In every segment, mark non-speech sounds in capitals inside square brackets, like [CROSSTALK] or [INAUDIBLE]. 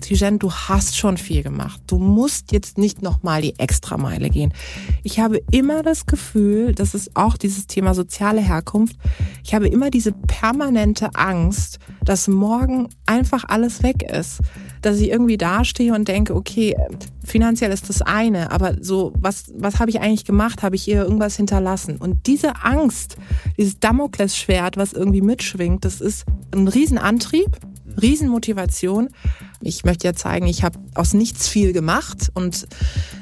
Tijen, du hast schon viel gemacht. Du musst jetzt nicht nochmal die Extrameile gehen. Ich habe immer das Gefühl, das ist auch dieses Thema soziale Herkunft, ich habe immer diese permanente Angst, dass morgen einfach alles weg ist. Dass ich irgendwie dastehe und denke, okay, finanziell ist das eine, aber so, was, was habe ich eigentlich gemacht? Habe ich ihr irgendwas hinterlassen? Und diese Angst, dieses Damoklesschwert, was irgendwie mitschwingt, das ist ein Riesenantrieb, Riesenmotivation. Ich möchte ja zeigen, ich habe aus nichts viel gemacht und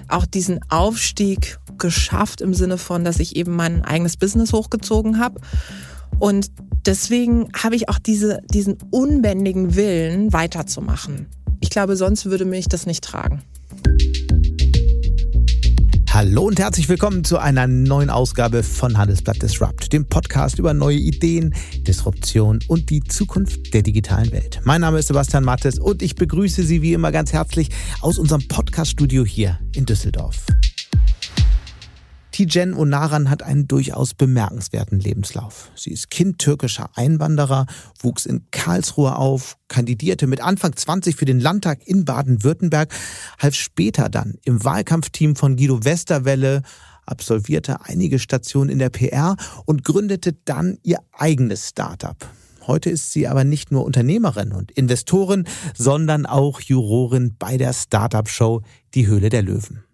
auch diesen Aufstieg geschafft im Sinne von, dass ich eben mein eigenes Business hochgezogen habe. Und deswegen habe ich auch diese, diesen unbändigen Willen, weiterzumachen. Ich glaube, sonst würde mich das nicht tragen. Hallo und herzlich willkommen zu einer neuen Ausgabe von Handelsblatt Disrupt, dem Podcast über neue Ideen, Disruption und die Zukunft der digitalen Welt. Mein Name ist Sebastian Mattes und ich begrüße Sie wie immer ganz herzlich aus unserem Podcaststudio hier in Düsseldorf. Tijen Onaran hat einen durchaus bemerkenswerten Lebenslauf. Sie ist Kind türkischer Einwanderer, wuchs in Karlsruhe auf, kandidierte mit Anfang 20 für den Landtag in Baden-Württemberg, half später dann im Wahlkampfteam von Guido Westerwelle, absolvierte einige Stationen in der PR und gründete dann ihr eigenes Startup. Heute ist sie aber nicht nur Unternehmerin und Investorin, sondern auch Jurorin bei der Startup-Show Die Höhle der Löwen.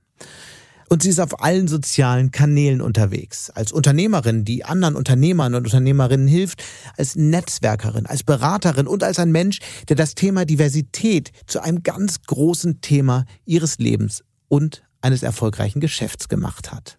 Und sie ist auf allen sozialen Kanälen unterwegs. Als Unternehmerin, die anderen Unternehmern und Unternehmerinnen hilft, als Netzwerkerin, als Beraterin und als ein Mensch, der das Thema Diversität zu einem ganz großen Thema ihres Lebens und eines erfolgreichen Geschäfts gemacht hat.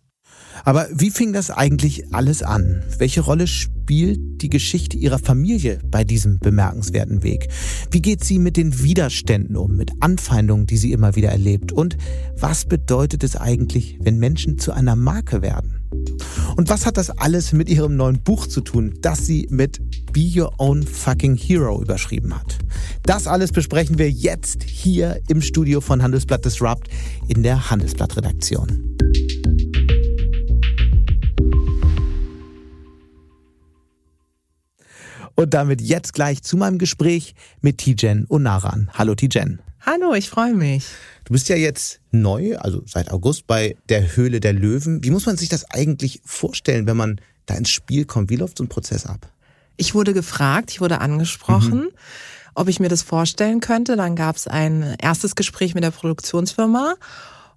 Aber wie fing das eigentlich alles an? Welche Rolle spielt die Geschichte ihrer Familie bei diesem bemerkenswerten Weg? Wie geht sie mit den Widerständen um, mit Anfeindungen, die sie immer wieder erlebt? Und was bedeutet es eigentlich, wenn Menschen zu einer Marke werden? Und was hat das alles mit ihrem neuen Buch zu tun, das sie mit Be Your Own Fucking Hero überschrieben hat? Das alles besprechen wir jetzt hier im Studio von Handelsblatt Disrupt in der Handelsblatt-Redaktion. Und damit jetzt gleich zu meinem Gespräch mit Tijen Onaran. Hallo Tijen. Hallo, ich freue mich. Du bist ja jetzt neu, also seit August bei der Höhle der Löwen. Wie muss man sich das eigentlich vorstellen, wenn man da ins Spiel kommt? Wie läuft so ein Prozess ab? Ich wurde gefragt, ich wurde angesprochen. Mhm ob ich mir das vorstellen könnte. Dann gab es ein erstes Gespräch mit der Produktionsfirma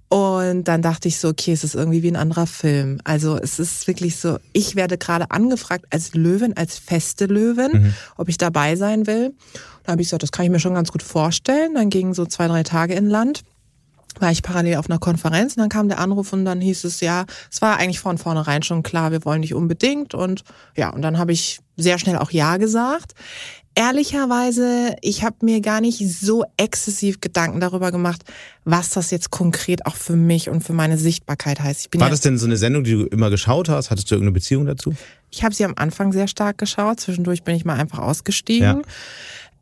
und dann dachte ich so, okay, es ist irgendwie wie ein anderer Film. Also es ist wirklich so, ich werde gerade angefragt als Löwin, als feste Löwin, mhm. ob ich dabei sein will. Da habe ich gesagt, das kann ich mir schon ganz gut vorstellen. Dann gingen so zwei, drei Tage in Land. War ich parallel auf einer Konferenz und dann kam der Anruf und dann hieß es ja, es war eigentlich von vornherein schon klar, wir wollen dich unbedingt und ja, und dann habe ich sehr schnell auch Ja gesagt ehrlicherweise, ich habe mir gar nicht so exzessiv Gedanken darüber gemacht, was das jetzt konkret auch für mich und für meine Sichtbarkeit heißt. War ja das denn so eine Sendung, die du immer geschaut hast? Hattest du irgendeine Beziehung dazu? Ich habe sie am Anfang sehr stark geschaut. Zwischendurch bin ich mal einfach ausgestiegen.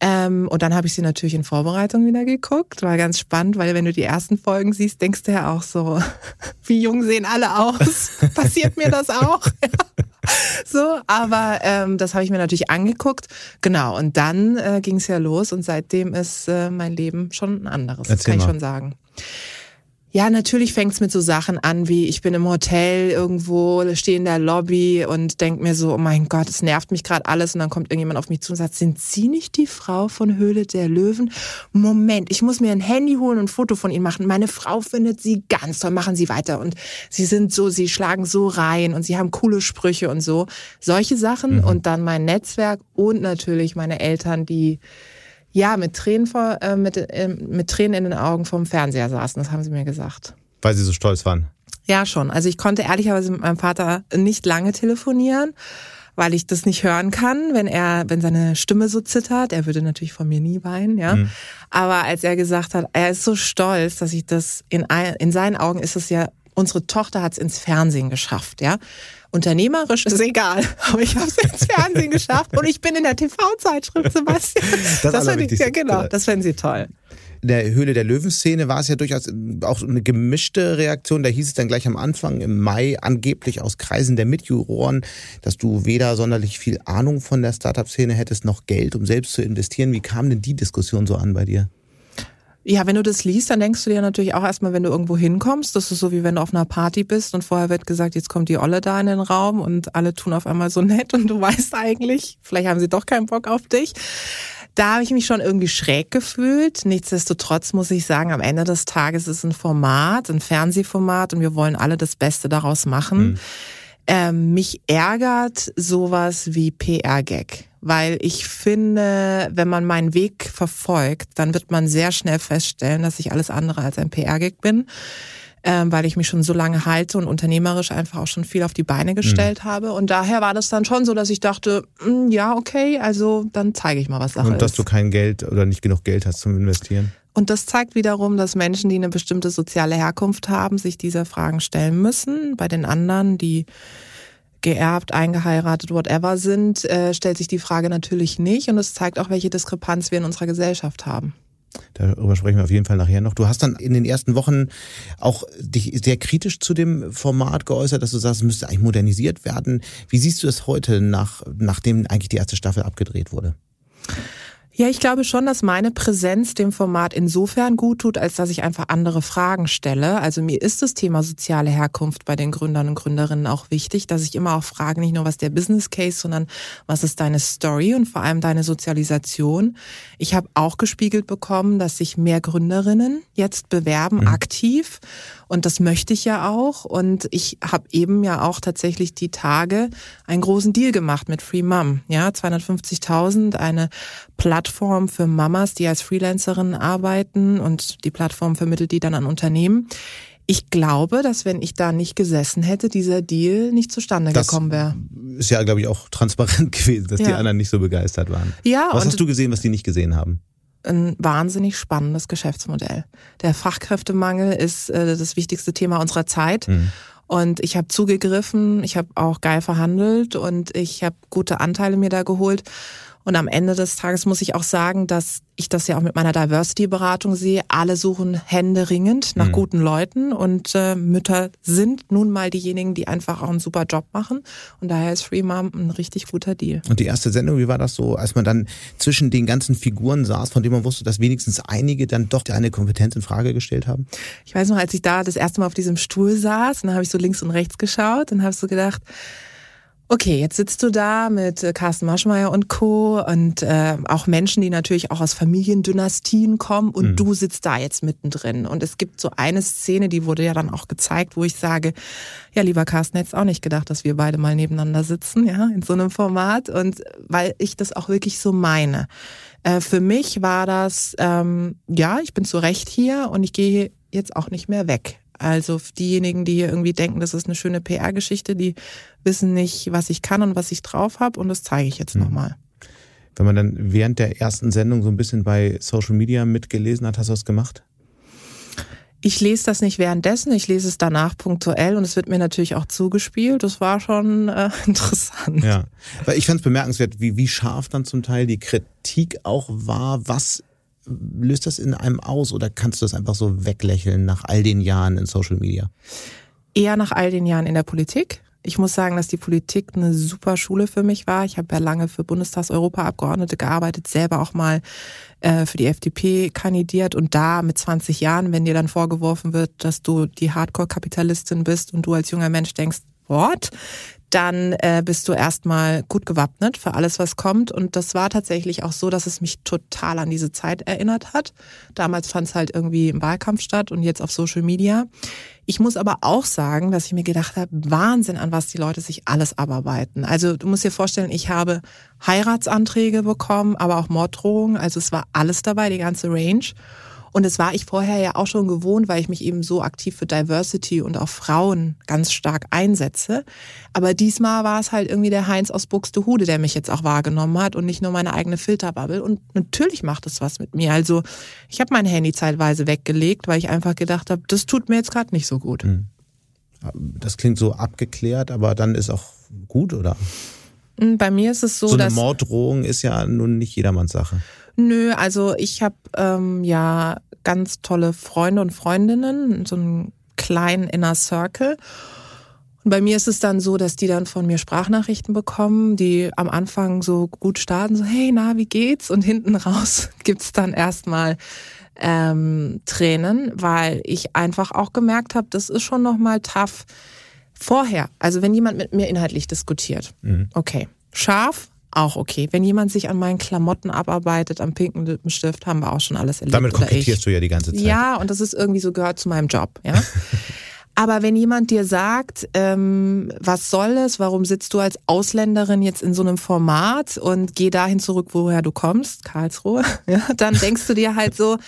Ja. Ähm, und dann habe ich sie natürlich in Vorbereitung wieder geguckt. War ganz spannend, weil wenn du die ersten Folgen siehst, denkst du ja auch so, [LAUGHS] wie jung sehen alle aus? [LAUGHS] Passiert mir das auch? [LAUGHS] [LAUGHS] so, aber ähm, das habe ich mir natürlich angeguckt. Genau, und dann äh, ging es ja los und seitdem ist äh, mein Leben schon ein anderes, Erzähl kann ich schon sagen. Ja, natürlich fängt's mit so Sachen an, wie ich bin im Hotel irgendwo, stehe in der Lobby und denk mir so, oh mein Gott, es nervt mich gerade alles. Und dann kommt irgendjemand auf mich zu und sagt, sind Sie nicht die Frau von Höhle der Löwen? Moment, ich muss mir ein Handy holen und ein Foto von Ihnen machen. Meine Frau findet Sie ganz toll, machen Sie weiter. Und Sie sind so, Sie schlagen so rein und Sie haben coole Sprüche und so. Solche Sachen mhm. und dann mein Netzwerk und natürlich meine Eltern, die ja, mit Tränen, vor, äh, mit, äh, mit Tränen in den Augen vom Fernseher saßen, das haben sie mir gesagt. Weil sie so stolz waren? Ja, schon. Also ich konnte ehrlicherweise mit meinem Vater nicht lange telefonieren, weil ich das nicht hören kann, wenn er, wenn seine Stimme so zittert. Er würde natürlich von mir nie weinen, ja. Mhm. Aber als er gesagt hat, er ist so stolz, dass ich das in, in seinen Augen ist es ja, unsere Tochter hat es ins Fernsehen geschafft, ja. Unternehmerisch ist egal, [LAUGHS] aber ich habe es ins Fernsehen geschafft und ich bin in der TV-Zeitschrift, Sebastian. Das, das fand ich, ja, genau, das fänden Sie toll. In der Höhle der Löwenszene war es ja durchaus auch eine gemischte Reaktion. Da hieß es dann gleich am Anfang im Mai angeblich aus Kreisen der Mitjuroren, dass du weder sonderlich viel Ahnung von der Startup-Szene hättest noch Geld, um selbst zu investieren. Wie kam denn die Diskussion so an bei dir? Ja, wenn du das liest, dann denkst du dir natürlich auch erstmal, wenn du irgendwo hinkommst, das ist so wie wenn du auf einer Party bist und vorher wird gesagt, jetzt kommt die Olle da in den Raum und alle tun auf einmal so [LAUGHS] nett und du weißt eigentlich, vielleicht haben sie doch keinen Bock auf dich. Da habe ich mich schon irgendwie schräg gefühlt. Nichtsdestotrotz muss ich sagen, am Ende des Tages ist es ein Format, ein Fernsehformat und wir wollen alle das Beste daraus machen. Mhm. Ähm, mich ärgert sowas wie PR-Gag weil ich finde, wenn man meinen Weg verfolgt, dann wird man sehr schnell feststellen, dass ich alles andere als ein PR-Gig bin, ähm, weil ich mich schon so lange halte und unternehmerisch einfach auch schon viel auf die Beine gestellt mhm. habe. Und daher war das dann schon so, dass ich dachte, mh, hm, ja, okay, also dann zeige ich mal, was Sache ist. Und dass du kein Geld oder nicht genug Geld hast zum Investieren? Und das zeigt wiederum, dass Menschen, die eine bestimmte soziale Herkunft haben, sich diese Fragen stellen müssen. Bei den anderen, die geerbt, eingeheiratet, whatever sind, äh, stellt sich die Frage natürlich nicht. Und es zeigt auch, welche Diskrepanz wir in unserer Gesellschaft haben. Darüber sprechen wir auf jeden Fall nachher noch. Du hast dann in den ersten Wochen auch dich sehr kritisch zu dem Format geäußert, dass du sagst, es müsste eigentlich modernisiert werden. Wie siehst du es heute, nach, nachdem eigentlich die erste Staffel abgedreht wurde? Ja, ich glaube schon, dass meine Präsenz dem Format insofern gut tut, als dass ich einfach andere Fragen stelle. Also mir ist das Thema soziale Herkunft bei den Gründern und Gründerinnen auch wichtig, dass ich immer auch frage, nicht nur was der Business Case, sondern was ist deine Story und vor allem deine Sozialisation. Ich habe auch gespiegelt bekommen, dass sich mehr Gründerinnen jetzt bewerben, mhm. aktiv. Und das möchte ich ja auch. Und ich habe eben ja auch tatsächlich die Tage einen großen Deal gemacht mit Free Mom. Ja, 250.000, eine Plattform für Mamas, die als Freelancerin arbeiten und die Plattform vermittelt die dann an Unternehmen. Ich glaube, dass wenn ich da nicht gesessen hätte, dieser Deal nicht zustande das gekommen wäre. Ist ja, glaube ich, auch [LAUGHS] transparent gewesen, dass ja. die anderen nicht so begeistert waren. Ja. Was hast du gesehen, was die nicht gesehen haben? Ein wahnsinnig spannendes Geschäftsmodell. Der Fachkräftemangel ist äh, das wichtigste Thema unserer Zeit. Mhm. Und ich habe zugegriffen, ich habe auch geil verhandelt und ich habe gute Anteile mir da geholt. Und am Ende des Tages muss ich auch sagen, dass ich das ja auch mit meiner Diversity-Beratung sehe. Alle suchen händeringend nach mhm. guten Leuten und äh, Mütter sind nun mal diejenigen, die einfach auch einen super Job machen. Und daher ist Free Mom ein richtig guter Deal. Und die erste Sendung, wie war das so, als man dann zwischen den ganzen Figuren saß, von denen man wusste, dass wenigstens einige dann doch eine Kompetenz in Frage gestellt haben? Ich weiß noch, als ich da das erste Mal auf diesem Stuhl saß, dann habe ich so links und rechts geschaut und habe so gedacht, Okay, jetzt sitzt du da mit äh, Carsten Maschmeyer und Co. und äh, auch Menschen, die natürlich auch aus Familiendynastien kommen und mhm. du sitzt da jetzt mittendrin. Und es gibt so eine Szene, die wurde ja dann auch gezeigt, wo ich sage, ja, lieber Carsten, hättest auch nicht gedacht, dass wir beide mal nebeneinander sitzen, ja, in so einem Format. Und weil ich das auch wirklich so meine. Äh, für mich war das, ähm, ja, ich bin zu Recht hier und ich gehe jetzt auch nicht mehr weg. Also diejenigen, die hier irgendwie denken, das ist eine schöne PR-Geschichte, die wissen nicht, was ich kann und was ich drauf habe und das zeige ich jetzt mhm. nochmal. Wenn man dann während der ersten Sendung so ein bisschen bei Social Media mitgelesen hat, hast du das gemacht? Ich lese das nicht währenddessen, ich lese es danach punktuell und es wird mir natürlich auch zugespielt. Das war schon äh, [LAUGHS] interessant. Ja, weil ich fand es bemerkenswert, wie, wie scharf dann zum Teil die Kritik auch war, was löst das in einem aus oder kannst du das einfach so weglächeln nach all den Jahren in Social Media? Eher nach all den Jahren in der Politik. Ich muss sagen, dass die Politik eine super Schule für mich war. Ich habe ja lange für Bundestags-Europaabgeordnete gearbeitet, selber auch mal äh, für die FDP kandidiert und da mit 20 Jahren, wenn dir dann vorgeworfen wird, dass du die Hardcore-Kapitalistin bist und du als junger Mensch denkst, what? Dann äh, bist du erstmal gut gewappnet für alles, was kommt. Und das war tatsächlich auch so, dass es mich total an diese Zeit erinnert hat. Damals fand es halt irgendwie im Wahlkampf statt und jetzt auf Social Media. Ich muss aber auch sagen, dass ich mir gedacht habe, Wahnsinn, an was die Leute sich alles abarbeiten. Also du musst dir vorstellen, ich habe Heiratsanträge bekommen, aber auch Morddrohungen. Also es war alles dabei, die ganze Range. Und das war ich vorher ja auch schon gewohnt, weil ich mich eben so aktiv für Diversity und auch Frauen ganz stark einsetze. Aber diesmal war es halt irgendwie der Heinz aus Buxtehude, der mich jetzt auch wahrgenommen hat und nicht nur meine eigene Filterbubble. Und natürlich macht es was mit mir. Also ich habe mein Handy zeitweise weggelegt, weil ich einfach gedacht habe, das tut mir jetzt gerade nicht so gut. Hm. Das klingt so abgeklärt, aber dann ist auch gut, oder? Hm, bei mir ist es so, so eine dass Morddrohung ist ja nun nicht jedermanns Sache. Nö, also ich habe ähm, ja ganz tolle Freunde und Freundinnen, so einen kleinen Inner Circle. Und bei mir ist es dann so, dass die dann von mir Sprachnachrichten bekommen, die am Anfang so gut starten, so hey, na, wie geht's? Und hinten raus [LAUGHS] gibt's dann erstmal ähm, Tränen, weil ich einfach auch gemerkt habe, das ist schon nochmal tough. Vorher, also wenn jemand mit mir inhaltlich diskutiert, mhm. okay, scharf, auch okay. Wenn jemand sich an meinen Klamotten abarbeitet, am pinken Lippenstift, haben wir auch schon alles erlebt. Damit kokettierst du ja die ganze Zeit. Ja, und das ist irgendwie so gehört zu meinem Job, ja. [LAUGHS] Aber wenn jemand dir sagt, ähm, was soll es, warum sitzt du als Ausländerin jetzt in so einem Format und geh dahin zurück, woher du kommst, Karlsruhe, [LAUGHS] ja, dann denkst du dir halt so,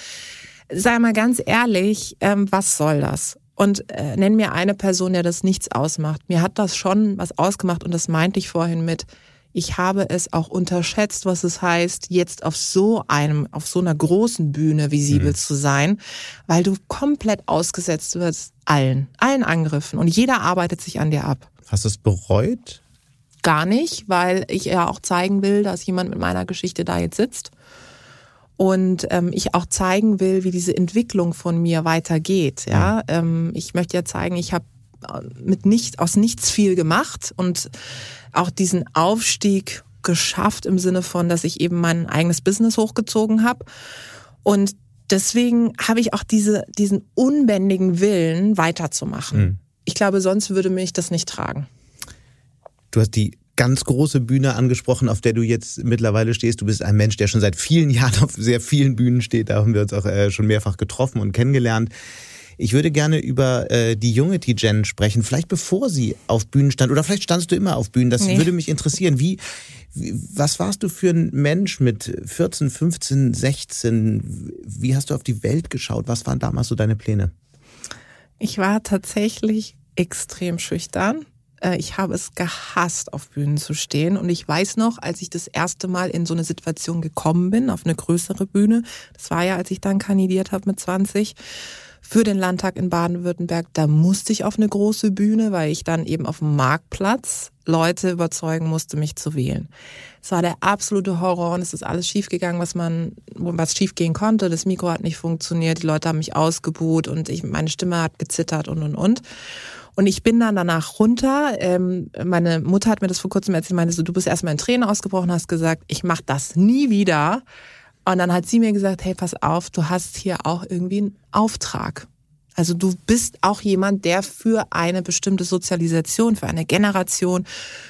sei mal ganz ehrlich, ähm, was soll das? Und äh, nenn mir eine Person, der das nichts ausmacht. Mir hat das schon was ausgemacht und das meinte ich vorhin mit, ich habe es auch unterschätzt, was es heißt, jetzt auf so einem, auf so einer großen Bühne visibel mhm. zu sein, weil du komplett ausgesetzt wirst allen, allen Angriffen und jeder arbeitet sich an dir ab. Hast du es bereut? Gar nicht, weil ich ja auch zeigen will, dass jemand mit meiner Geschichte da jetzt sitzt und ähm, ich auch zeigen will, wie diese Entwicklung von mir weitergeht. Ja, mhm. ähm, ich möchte ja zeigen, ich habe äh, mit nicht aus nichts viel gemacht und auch diesen Aufstieg geschafft im Sinne von, dass ich eben mein eigenes Business hochgezogen habe. Und deswegen habe ich auch diese, diesen unbändigen Willen, weiterzumachen. Mhm. Ich glaube, sonst würde mich das nicht tragen. Du hast die ganz große Bühne angesprochen, auf der du jetzt mittlerweile stehst. Du bist ein Mensch, der schon seit vielen [LAUGHS] Jahren auf sehr vielen Bühnen steht. Da haben wir uns auch äh, schon mehrfach getroffen und kennengelernt. Ich würde gerne über äh, die junge Tijen sprechen, vielleicht bevor sie auf Bühnen stand oder vielleicht standst du immer auf Bühnen. Das nee. würde mich interessieren. Wie, wie, was warst du für ein Mensch mit 14, 15, 16? Wie hast du auf die Welt geschaut? Was waren damals so deine Pläne? Ich war tatsächlich extrem schüchtern. Äh, ich habe es gehasst, auf Bühnen zu stehen. Und ich weiß noch, als ich das erste Mal in so eine Situation gekommen bin, auf eine größere Bühne, das war ja, als ich dann kandidiert habe mit 20, für den Landtag in Baden-Württemberg. Da musste ich auf eine große Bühne, weil ich dann eben auf dem Marktplatz Leute überzeugen musste, mich zu wählen. Es war der absolute Horror und es ist alles schiefgegangen, was man, was schiefgehen konnte. Das Mikro hat nicht funktioniert, die Leute haben mich ausgebuht und ich, meine Stimme hat gezittert und und und. Und ich bin dann danach runter. Ähm, meine Mutter hat mir das vor kurzem erzählt, meinte so, du bist erstmal in Tränen ausgebrochen, hast gesagt, ich mach das nie wieder. Und dann hat sie mir gesagt, hey, pass auf, du hast hier auch irgendwie einen Auftrag. Also du bist auch jemand, der für eine bestimmte Sozialisation, für eine Generation,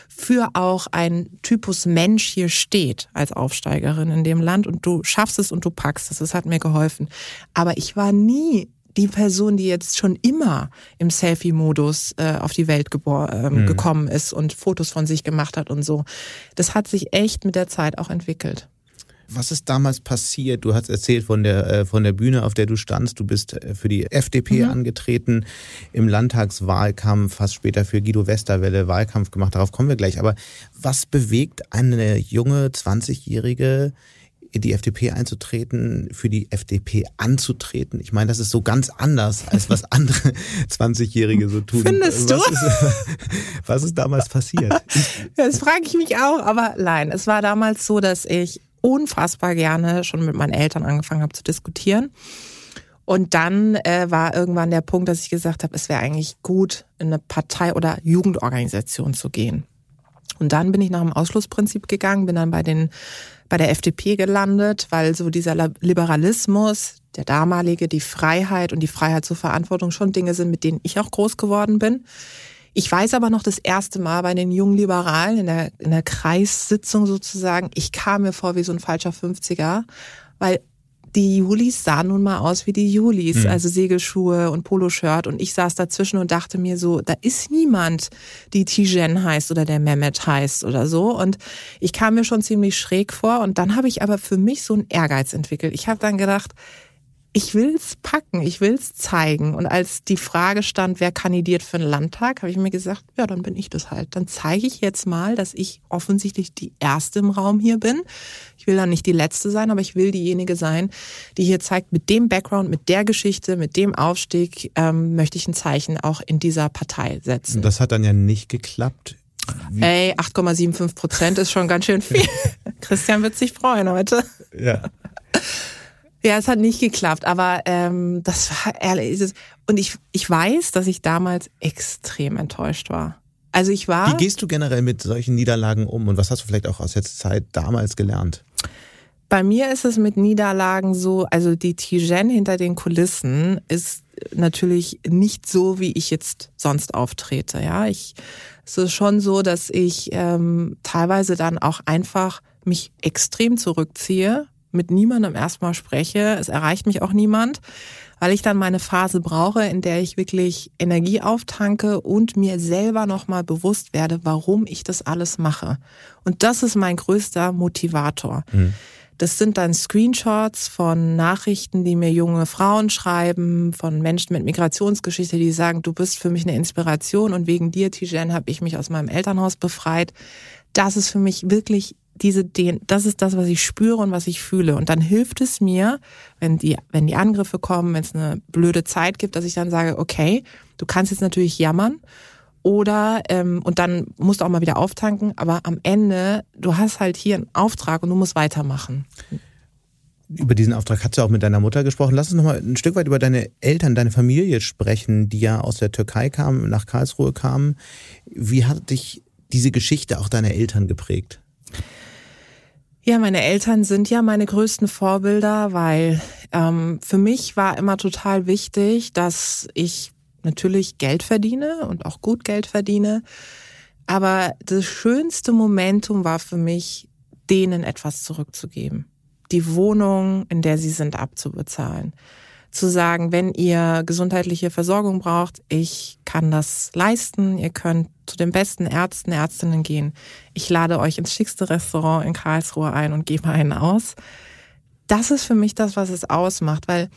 für auch ein Typus Mensch hier steht als Aufsteigerin in dem Land und du schaffst es und du packst es. Das hat mir geholfen. Aber ich war nie die Person, die jetzt schon immer im Selfie-Modus äh, auf die Welt äh, mhm. gekommen ist und Fotos von sich gemacht hat und so. Das hat sich echt mit der Zeit auch entwickelt. Was ist damals passiert? Du hast erzählt von der, äh, von der Bühne, auf der du standst. Du bist äh, für die FDP mhm. angetreten, im Landtagswahlkampf, fast später für Guido Westerwelle Wahlkampf gemacht. Darauf kommen wir gleich. Aber was bewegt eine junge 20-Jährige, in die FDP einzutreten, für die FDP anzutreten. Ich meine, das ist so ganz anders, als was [LAUGHS] andere 20-Jährige so tun. Findest du? Was ist, [LAUGHS] was ist damals passiert? Das frage ich mich auch, aber nein, es war damals so, dass ich unfassbar gerne schon mit meinen Eltern angefangen habe zu diskutieren. Und dann äh, war irgendwann der Punkt, dass ich gesagt habe, es wäre eigentlich gut, in eine Partei oder Jugendorganisation zu gehen. Und dann bin ich nach dem Ausschlussprinzip gegangen, bin dann bei den bei der FDP gelandet, weil so dieser Liberalismus, der damalige, die Freiheit und die Freiheit zur Verantwortung schon Dinge sind, mit denen ich auch groß geworden bin. Ich weiß aber noch das erste Mal bei den jungen Liberalen in der, in der Kreissitzung sozusagen, ich kam mir vor wie so ein falscher 50er, weil die Julis sahen nun mal aus wie die Julis, mhm. also Segelschuhe und Poloshirt. Und ich saß dazwischen und dachte mir so, da ist niemand, die Tijen heißt oder der Mehmet heißt oder so. Und ich kam mir schon ziemlich schräg vor. Und dann habe ich aber für mich so einen Ehrgeiz entwickelt. Ich habe dann gedacht, ich will's packen, ich will's zeigen. Und als die Frage stand, wer kandidiert für den Landtag, habe ich mir gesagt, ja, dann bin ich das halt. Dann zeige ich jetzt mal, dass ich offensichtlich die Erste im Raum hier bin. Ich will dann nicht die Letzte sein, aber ich will diejenige sein, die hier zeigt, mit dem Background, mit der Geschichte, mit dem Aufstieg ähm, möchte ich ein Zeichen auch in dieser Partei setzen. Das hat dann ja nicht geklappt. Wie? Ey, 8,75 Prozent ist schon ganz schön viel. [LAUGHS] Christian wird sich freuen heute. Ja. Ja, es hat nicht geklappt, aber ähm, das war ehrlich. Und ich, ich weiß, dass ich damals extrem enttäuscht war. Also ich war. Wie gehst du generell mit solchen Niederlagen um und was hast du vielleicht auch aus der Zeit damals gelernt? Bei mir ist es mit Niederlagen so, also die Tijen hinter den Kulissen ist natürlich nicht so, wie ich jetzt sonst auftrete. Ja, ich es ist schon so, dass ich ähm, teilweise dann auch einfach mich extrem zurückziehe, mit niemandem erstmal spreche. Es erreicht mich auch niemand, weil ich dann meine Phase brauche, in der ich wirklich Energie auftanke und mir selber nochmal bewusst werde, warum ich das alles mache. Und das ist mein größter Motivator. Mhm. Das sind dann Screenshots von Nachrichten, die mir junge Frauen schreiben, von Menschen mit Migrationsgeschichte, die sagen, du bist für mich eine Inspiration und wegen dir, Tijen, habe ich mich aus meinem Elternhaus befreit. Das ist für mich wirklich diese, das ist das, was ich spüre und was ich fühle. Und dann hilft es mir, wenn die, wenn die Angriffe kommen, wenn es eine blöde Zeit gibt, dass ich dann sage, okay, du kannst jetzt natürlich jammern oder ähm, und dann musst du auch mal wieder auftanken, aber am Ende, du hast halt hier einen Auftrag und du musst weitermachen. Über diesen Auftrag hast du auch mit deiner Mutter gesprochen. Lass uns noch mal ein Stück weit über deine Eltern, deine Familie sprechen, die ja aus der Türkei kamen, nach Karlsruhe kamen. Wie hat dich diese Geschichte auch deiner Eltern geprägt? Ja, meine Eltern sind ja meine größten Vorbilder, weil ähm, für mich war immer total wichtig, dass ich natürlich Geld verdiene und auch gut Geld verdiene. Aber das schönste Momentum war für mich, denen etwas zurückzugeben. Die Wohnung, in der sie sind, abzubezahlen zu sagen, wenn ihr gesundheitliche Versorgung braucht, ich kann das leisten, ihr könnt zu den besten Ärzten, Ärztinnen gehen. Ich lade euch ins schickste Restaurant in Karlsruhe ein und gebe einen aus. Das ist für mich das, was es ausmacht, weil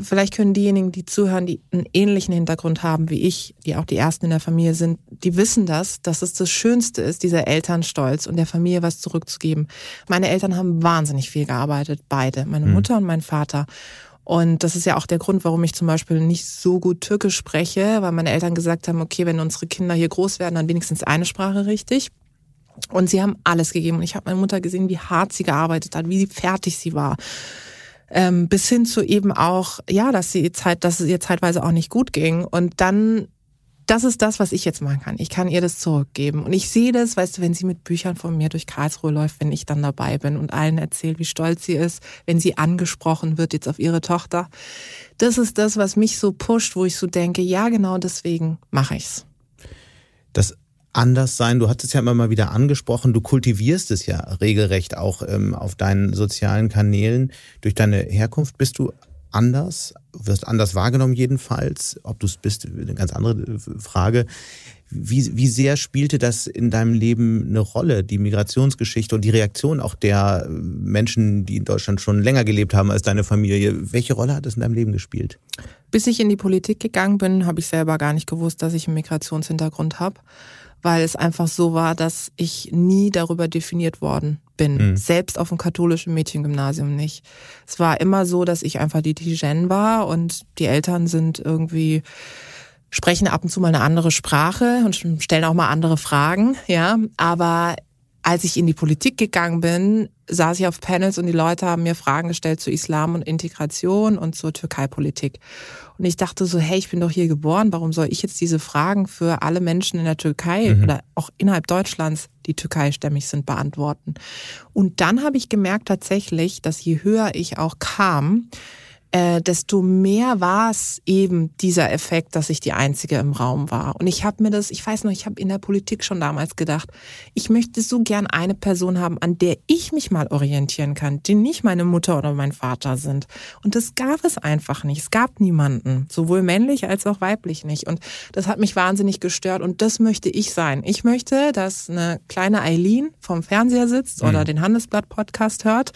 vielleicht können diejenigen, die zuhören, die einen ähnlichen Hintergrund haben wie ich, die auch die Ersten in der Familie sind, die wissen das, dass es das Schönste ist, dieser Elternstolz und der Familie was zurückzugeben. Meine Eltern haben wahnsinnig viel gearbeitet, beide, meine mhm. Mutter und mein Vater. Und das ist ja auch der Grund, warum ich zum Beispiel nicht so gut Türkisch spreche, weil meine Eltern gesagt haben, okay, wenn unsere Kinder hier groß werden, dann wenigstens eine Sprache richtig. Und sie haben alles gegeben. Und ich habe meine Mutter gesehen, wie hart sie gearbeitet hat, wie fertig sie war. Ähm, bis hin zu eben auch, ja, dass sie Zeit, dass es ihr zeitweise auch nicht gut ging. Und dann das ist das, was ich jetzt machen kann. Ich kann ihr das zurückgeben. Und ich sehe das, weißt du, wenn sie mit Büchern von mir durch Karlsruhe läuft, wenn ich dann dabei bin und allen erzählt, wie stolz sie ist, wenn sie angesprochen wird jetzt auf ihre Tochter. Das ist das, was mich so pusht, wo ich so denke, ja, genau deswegen mache ich's. Das Anderssein, du hast es ja immer mal wieder angesprochen, du kultivierst es ja regelrecht auch ähm, auf deinen sozialen Kanälen. Durch deine Herkunft bist du anders, wirst anders wahrgenommen jedenfalls. Ob du es bist, eine ganz andere äh, Frage. Wie, wie sehr spielte das in deinem Leben eine Rolle, die Migrationsgeschichte und die Reaktion auch der Menschen, die in Deutschland schon länger gelebt haben als deine Familie? Welche Rolle hat es in deinem Leben gespielt? Bis ich in die Politik gegangen bin, habe ich selber gar nicht gewusst, dass ich einen Migrationshintergrund habe weil es einfach so war, dass ich nie darüber definiert worden bin. Mhm. Selbst auf dem katholischen Mädchengymnasium nicht. Es war immer so, dass ich einfach die Tijen war und die Eltern sind irgendwie sprechen ab und zu mal eine andere Sprache und stellen auch mal andere Fragen, ja. Aber als ich in die Politik gegangen bin, saß ich auf Panels und die Leute haben mir Fragen gestellt zu Islam und Integration und zur Türkei-Politik. Und ich dachte so, hey, ich bin doch hier geboren, warum soll ich jetzt diese Fragen für alle Menschen in der Türkei mhm. oder auch innerhalb Deutschlands, die türkeistämmig sind, beantworten? Und dann habe ich gemerkt tatsächlich, dass je höher ich auch kam, äh, desto mehr war es eben dieser Effekt, dass ich die Einzige im Raum war. Und ich habe mir das, ich weiß noch, ich habe in der Politik schon damals gedacht, ich möchte so gern eine Person haben, an der ich mich mal orientieren kann, die nicht meine Mutter oder mein Vater sind. Und das gab es einfach nicht. Es gab niemanden, sowohl männlich als auch weiblich nicht. Und das hat mich wahnsinnig gestört und das möchte ich sein. Ich möchte, dass eine kleine Eileen vom Fernseher sitzt mhm. oder den Handelsblatt-Podcast hört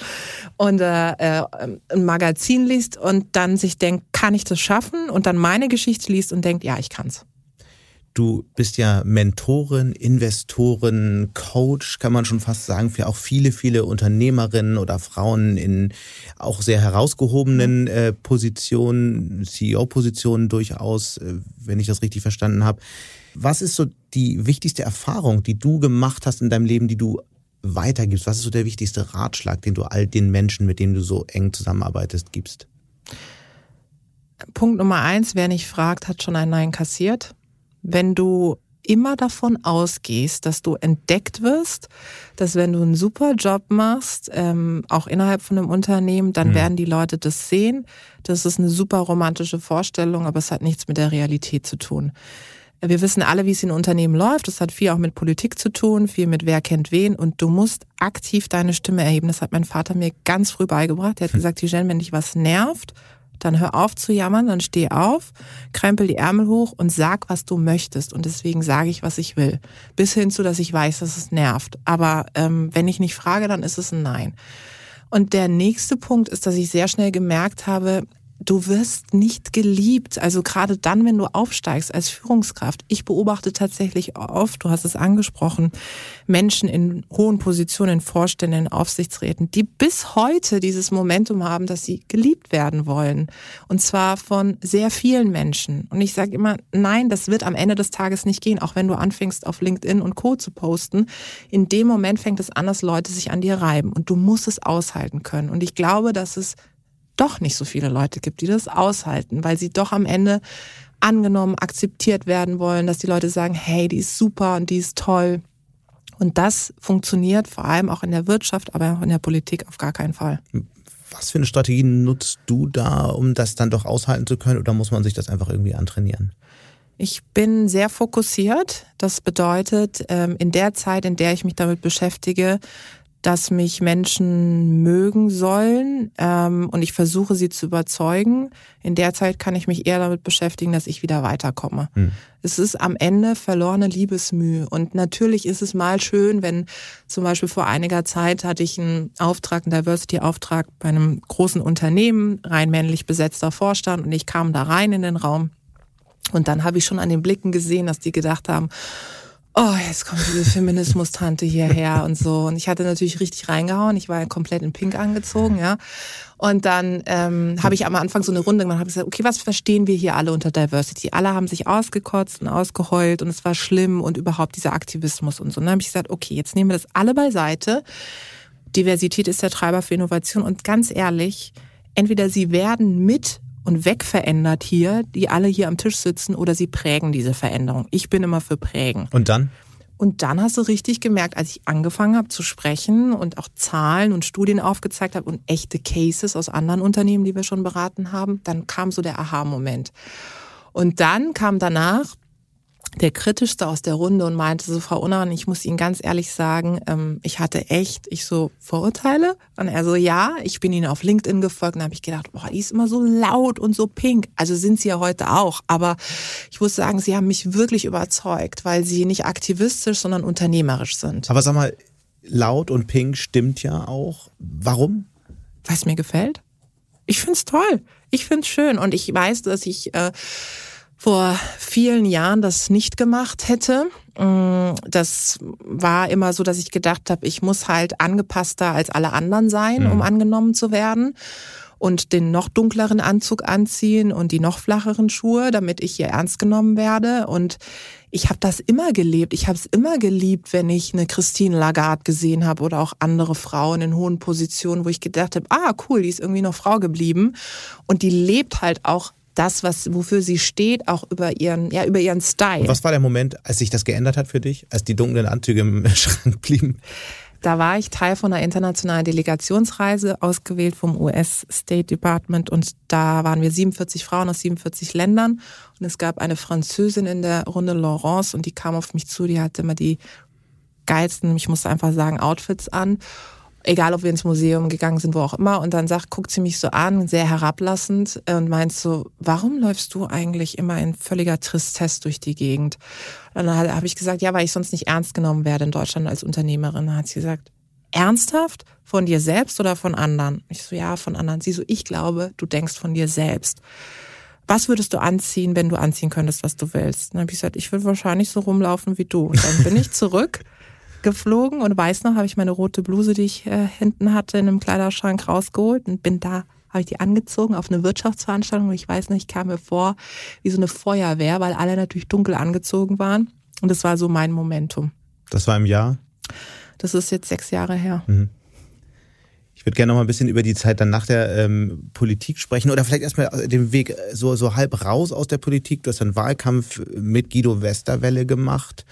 und äh, äh ein Magazin liest und dann sich denkt, kann ich das schaffen? Und dann meine Geschichte liest und denkt, ja, ich kann's. Du bist ja Mentorin, Investorin, Coach, kann man schon fast sagen, für auch viele, viele Unternehmerinnen oder Frauen in auch sehr herausgehobenen äh, Positionen, CEO-Positionen durchaus, äh, wenn ich das richtig verstanden habe. Was ist so die wichtigste Erfahrung, die du gemacht hast in deinem Leben, die du weitergibst? Was ist so der wichtigste Ratschlag, den du all den Menschen, mit denen du so eng zusammenarbeitest, gibst? Punkt Nummer eins, wer nicht fragt, hat schon ein Nein kassiert. Wenn du immer davon ausgehst, dass du entdeckt wirst, dass wenn du einen super Job machst, ähm, auch innerhalb von einem Unternehmen, dann mhm. werden die Leute das sehen. Das ist eine super romantische Vorstellung, aber es hat nichts mit der Realität zu tun. Wir wissen alle, wie es in Unternehmen läuft. Das hat viel auch mit Politik zu tun, viel mit wer kennt wen. Und du musst aktiv deine Stimme erheben. Das hat mein Vater mir ganz früh beigebracht. Er hat hm. gesagt, Tijen, wenn dich was nervt, dann hör auf zu jammern, dann steh auf, krempel die Ärmel hoch und sag, was du möchtest. Und deswegen sage ich, was ich will. Bis hin zu, dass ich weiß, dass es nervt. Aber ähm, wenn ich nicht frage, dann ist es ein Nein. Und der nächste Punkt ist, dass ich sehr schnell gemerkt habe, du wirst nicht geliebt. Also gerade dann, wenn du aufsteigst als Führungskraft. Ich beobachte tatsächlich oft, du hast es angesprochen, Menschen in hohen Positionen, in Vorständen, in Aufsichtsräten, die bis heute dieses Momentum haben, dass sie geliebt werden wollen. Und zwar von sehr vielen Menschen. Und ich sage immer, nein, das wird am Ende des Tages nicht gehen, auch wenn du anfängst auf LinkedIn und Co zu posten. In dem Moment fängt es an, dass Leute sich an dir reiben. Und du musst es aushalten können. Und ich glaube, dass es doch nicht so viele Leute gibt, die das aushalten, weil sie doch am Ende angenommen, akzeptiert werden wollen, dass die Leute sagen, hey, die ist super und die ist toll. Und das funktioniert vor allem auch in der Wirtschaft, aber auch in der Politik auf gar keinen Fall. Was für eine Strategie nutzt du da, um das dann doch aushalten zu können oder muss man sich das einfach irgendwie antrainieren? Ich bin sehr fokussiert. Das bedeutet, ähm, in der Zeit, in der ich mich damit beschäftige, dass mich Menschen mögen sollen ähm, und ich versuche sie zu überzeugen. In der Zeit kann ich mich eher damit beschäftigen, dass ich wieder weiterkomme. Hm. Es ist am Ende verlorene Liebesmühe und natürlich ist es mal schön, wenn zum Beispiel vor einiger Zeit hatte ich einen Auftrag, einen Diversity-Auftrag bei einem großen Unternehmen, rein männlich besetzter Vorstand und ich kam da rein in den Raum und dann habe ich schon an den Blicken gesehen, dass die gedacht haben, oh, jetzt kommt diese Feminismus-Tante hierher und so. Und ich hatte natürlich richtig reingehauen. Ich war komplett in Pink angezogen, ja. Und dann ähm, habe ich am Anfang so eine Runde gemacht, habe gesagt, okay, was verstehen wir hier alle unter Diversity? Alle haben sich ausgekotzt und ausgeheult und es war schlimm und überhaupt dieser Aktivismus und so. Und dann habe ich gesagt, okay, jetzt nehmen wir das alle beiseite. Diversität ist der Treiber für Innovation und ganz ehrlich, entweder sie werden mit und wegverändert hier, die alle hier am Tisch sitzen oder sie prägen diese Veränderung. Ich bin immer für prägen. Und dann? Und dann hast du richtig gemerkt, als ich angefangen habe zu sprechen und auch Zahlen und Studien aufgezeigt habe und echte Cases aus anderen Unternehmen, die wir schon beraten haben, dann kam so der Aha-Moment. Und dann kam danach der kritischste aus der Runde und meinte so, Frau Unnan, ich muss Ihnen ganz ehrlich sagen, ähm, ich hatte echt, ich so Vorurteile. Und er so, ja, ich bin Ihnen auf LinkedIn gefolgt und habe ich gedacht, boah, die ist immer so laut und so pink. Also sind Sie ja heute auch. Aber ich muss sagen, Sie haben mich wirklich überzeugt, weil Sie nicht aktivistisch, sondern unternehmerisch sind. Aber sag mal, laut und pink stimmt ja auch. Warum? Weil es mir gefällt. Ich find's toll. Ich find's schön. Und ich weiß, dass ich... Äh, vor vielen Jahren das nicht gemacht hätte. Mm, das war immer so, dass ich gedacht habe, ich muss halt angepasster als alle anderen sein, um mhm. angenommen zu werden und den noch dunkleren Anzug anziehen und die noch flacheren Schuhe, damit ich hier ernst genommen werde. Und ich habe das immer gelebt. Ich habe es immer geliebt, wenn ich eine Christine Lagarde gesehen habe oder auch andere Frauen in hohen Positionen, wo ich gedacht habe, ah cool, die ist irgendwie noch Frau geblieben. Und die lebt halt auch das, was, wofür sie steht, auch über ihren, ja, über ihren Style. was war der Moment, als sich das geändert hat für dich, als die dunklen Anzüge im [LAUGHS] Schrank blieben? Da war ich Teil von einer internationalen Delegationsreise, ausgewählt vom US State Department und da waren wir 47 Frauen aus 47 Ländern und es gab eine Französin in der Runde, Laurence, und die kam auf mich zu, die hatte immer die geilsten, ich muss einfach sagen, Outfits an egal ob wir ins Museum gegangen sind, wo auch immer, und dann sagt, guckt sie mich so an, sehr herablassend und meint so, warum läufst du eigentlich immer in völliger Tristesse durch die Gegend? Und dann habe ich gesagt, ja, weil ich sonst nicht ernst genommen werde in Deutschland als Unternehmerin. Dann hat sie gesagt, ernsthaft? Von dir selbst oder von anderen? Ich so, ja, von anderen. Sie so, ich glaube, du denkst von dir selbst. Was würdest du anziehen, wenn du anziehen könntest, was du willst? Dann habe ich gesagt, ich würde wahrscheinlich so rumlaufen wie du. Und dann bin ich [LAUGHS] zurück geflogen und weiß noch, habe ich meine rote Bluse, die ich äh, hinten hatte, in einem Kleiderschrank rausgeholt und bin da, habe ich die angezogen auf eine Wirtschaftsveranstaltung und ich weiß nicht, ich kam mir vor wie so eine Feuerwehr, weil alle natürlich dunkel angezogen waren und das war so mein Momentum. Das war im Jahr? Das ist jetzt sechs Jahre her. Mhm. Ich würde gerne noch mal ein bisschen über die Zeit dann nach der ähm, Politik sprechen oder vielleicht erstmal den Weg so, so halb raus aus der Politik. Du hast einen Wahlkampf mit Guido Westerwelle gemacht.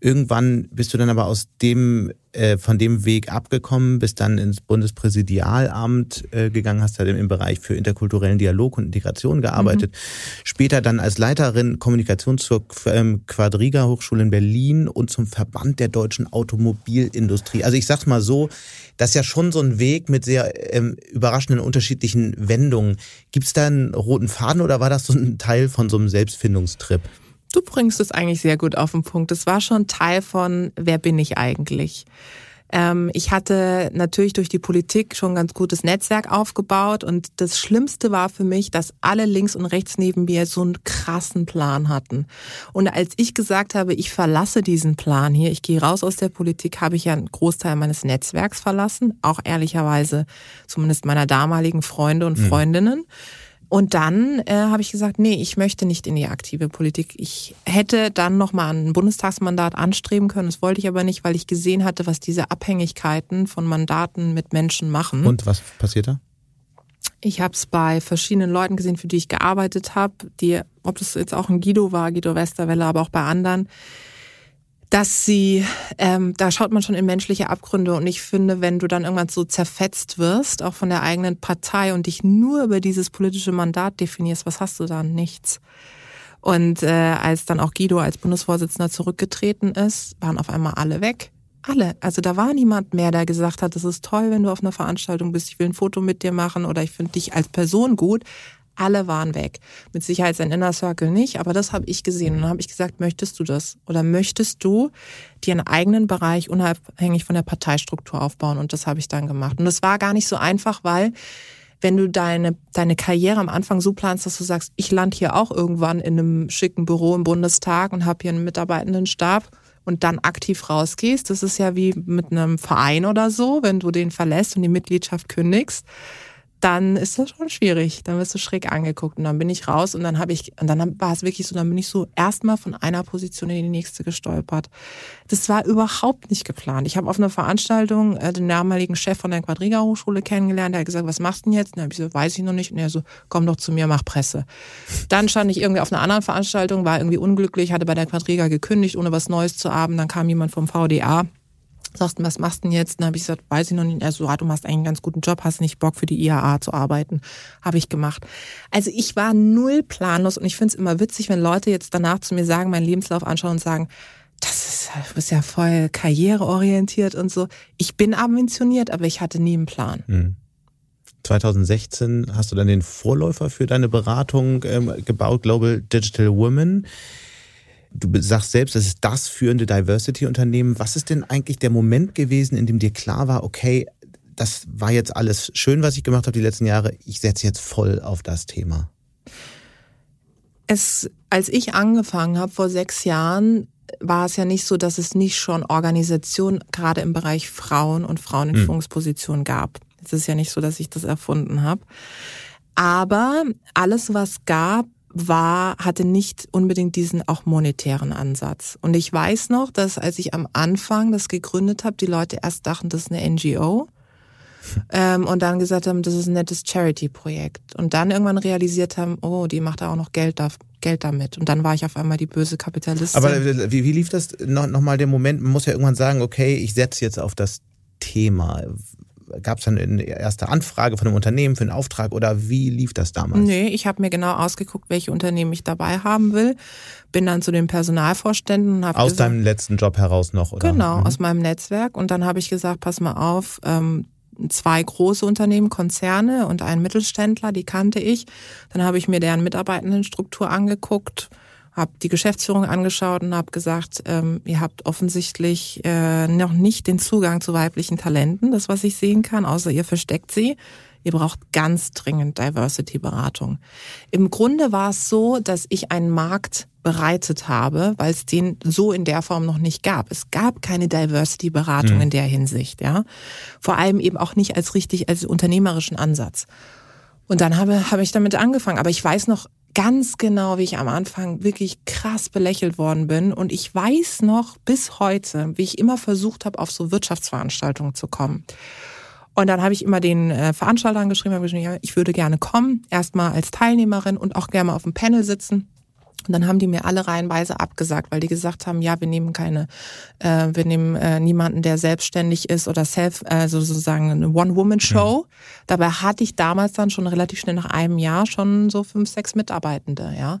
Irgendwann bist du dann aber aus dem, äh, von dem Weg abgekommen, bist dann ins Bundespräsidialamt äh, gegangen, hast da im Bereich für interkulturellen Dialog und Integration gearbeitet. Mhm. Später dann als Leiterin Kommunikation zur ähm, Quadriga Hochschule in Berlin und zum Verband der deutschen Automobilindustrie. Also ich sag's mal so, das ist ja schon so ein Weg mit sehr ähm, überraschenden unterschiedlichen Wendungen. Gibt's da einen roten Faden oder war das so ein Teil von so einem Selbstfindungstrip? Du bringst es eigentlich sehr gut auf den Punkt. Es war schon Teil von, wer bin ich eigentlich? Ähm, ich hatte natürlich durch die Politik schon ein ganz gutes Netzwerk aufgebaut und das Schlimmste war für mich, dass alle links und rechts neben mir so einen krassen Plan hatten. Und als ich gesagt habe, ich verlasse diesen Plan hier, ich gehe raus aus der Politik, habe ich ja einen Großteil meines Netzwerks verlassen, auch ehrlicherweise zumindest meiner damaligen Freunde und mhm. Freundinnen. Und dann äh, habe ich gesagt, nee, ich möchte nicht in die aktive Politik. Ich hätte dann nochmal ein Bundestagsmandat anstreben können. Das wollte ich aber nicht, weil ich gesehen hatte, was diese Abhängigkeiten von Mandaten mit Menschen machen. Und was passiert da? Ich habe es bei verschiedenen Leuten gesehen, für die ich gearbeitet habe, die, ob das jetzt auch ein Guido war, Guido Westerwelle, aber auch bei anderen, dass sie, ähm, da schaut man schon in menschliche Abgründe und ich finde, wenn du dann irgendwann so zerfetzt wirst, auch von der eigenen Partei und dich nur über dieses politische Mandat definierst, was hast du dann? Nichts. Und äh, als dann auch Guido als Bundesvorsitzender zurückgetreten ist, waren auf einmal alle weg. Alle. Also da war niemand mehr, der gesagt hat, das ist toll, wenn du auf einer Veranstaltung bist, ich will ein Foto mit dir machen oder ich finde dich als Person gut alle waren weg. Mit Sicherheit sein Inner Circle nicht, aber das habe ich gesehen. Und dann habe ich gesagt, möchtest du das? Oder möchtest du dir einen eigenen Bereich unabhängig von der Parteistruktur aufbauen? Und das habe ich dann gemacht. Und das war gar nicht so einfach, weil wenn du deine, deine Karriere am Anfang so planst, dass du sagst, ich lande hier auch irgendwann in einem schicken Büro im Bundestag und habe hier einen Mitarbeitendenstab und dann aktiv rausgehst, das ist ja wie mit einem Verein oder so, wenn du den verlässt und die Mitgliedschaft kündigst dann ist das schon schwierig. Dann wirst du schräg angeguckt und dann bin ich raus und dann habe ich, und dann war es wirklich so, dann bin ich so erstmal von einer Position in die nächste gestolpert. Das war überhaupt nicht geplant. Ich habe auf einer Veranstaltung äh, den damaligen Chef von der Quadriga Hochschule kennengelernt. Der hat gesagt, was machst du denn jetzt? Und dann habe ich so, weiß ich noch nicht. Und er so, komm doch zu mir, mach Presse. Dann stand ich irgendwie auf einer anderen Veranstaltung, war irgendwie unglücklich, hatte bei der Quadriga gekündigt, ohne was Neues zu haben. Dann kam jemand vom VDA sagst du, was machst du denn jetzt? Dann habe ich gesagt, weiß ich noch nicht. Er so, ah, du machst eigentlich einen ganz guten Job, hast nicht Bock für die IAA zu arbeiten. Habe ich gemacht. Also ich war null planlos und ich finde es immer witzig, wenn Leute jetzt danach zu mir sagen, meinen Lebenslauf anschauen und sagen, das ist, du bist ja voll karriereorientiert und so. Ich bin ambitioniert, aber ich hatte nie einen Plan. Mhm. 2016 hast du dann den Vorläufer für deine Beratung ähm, gebaut, Global Digital Women. Du sagst selbst, das ist das führende Diversity-Unternehmen. Was ist denn eigentlich der Moment gewesen, in dem dir klar war, okay, das war jetzt alles schön, was ich gemacht habe die letzten Jahre. Ich setze jetzt voll auf das Thema. Es, als ich angefangen habe vor sechs Jahren, war es ja nicht so, dass es nicht schon Organisationen gerade im Bereich Frauen und Frauen in hm. Führungspositionen gab. Es ist ja nicht so, dass ich das erfunden habe. Aber alles, was gab, war, hatte nicht unbedingt diesen auch monetären Ansatz. Und ich weiß noch, dass als ich am Anfang das gegründet habe, die Leute erst dachten, das ist eine NGO. [LAUGHS] Ähm, und dann gesagt haben, das ist ein nettes Charity-Projekt. Und dann irgendwann realisiert haben, oh, die macht da auch noch Geld, da, Geld damit. Und dann war ich auf einmal die böse Kapitalistin. Aber äh, wie, wie lief das noch, noch mal der Moment? Man muss ja irgendwann sagen, okay, ich setze jetzt auf das Thema gab es dann eine erste Anfrage von einem Unternehmen für einen Auftrag oder wie lief das damals? Nee, ich habe mir genau ausgeguckt, welche Unternehmen ich dabei haben will. Bin dann zu den Personalvorständen. Hab aus gesagt, deinem letzten Job heraus noch, oder? Genau, mhm. aus meinem Netzwerk. Und dann habe ich gesagt, pass mal auf, ähm, zwei große Unternehmen, Konzerne und einen Mittelständler, die kannte ich. Dann habe ich mir deren Mitarbeitendenstruktur angeguckt habe die Geschäftsführung angeschaut und habe gesagt, ähm, ihr habt offensichtlich äh, noch nicht den Zugang zu weiblichen Talenten, das was ich sehen kann, außer ihr versteckt sie. Ihr braucht ganz dringend Diversity-Beratung. Im Grunde war es so, dass ich einen Markt bereitet habe, weil es den so in der Form noch nicht gab. Es gab keine Diversity-Beratung mhm. in der Hinsicht, ja. Vor allem eben auch nicht als richtig, als unternehmerischen Ansatz. Und dann habe, habe ich damit angefangen. Aber ich weiß noch ganz genau, wie ich am Anfang wirklich krass belächelt worden bin. Und ich weiß noch bis heute, wie ich immer versucht habe, auf so Wirtschaftsveranstaltungen zu kommen. Und dann habe ich immer den äh, Veranstaltern geschrieben, ich würde gerne kommen, erstmal als Teilnehmerin und auch gerne mal auf dem Panel sitzen. Und dann haben die mir alle reihenweise abgesagt, weil die gesagt haben, ja, wir nehmen keine, äh, wir nehmen äh, niemanden, der selbstständig ist oder self, also sozusagen eine One-Woman-Show. Mhm. Dabei hatte ich damals dann schon relativ schnell nach einem Jahr schon so fünf, sechs Mitarbeitende, ja.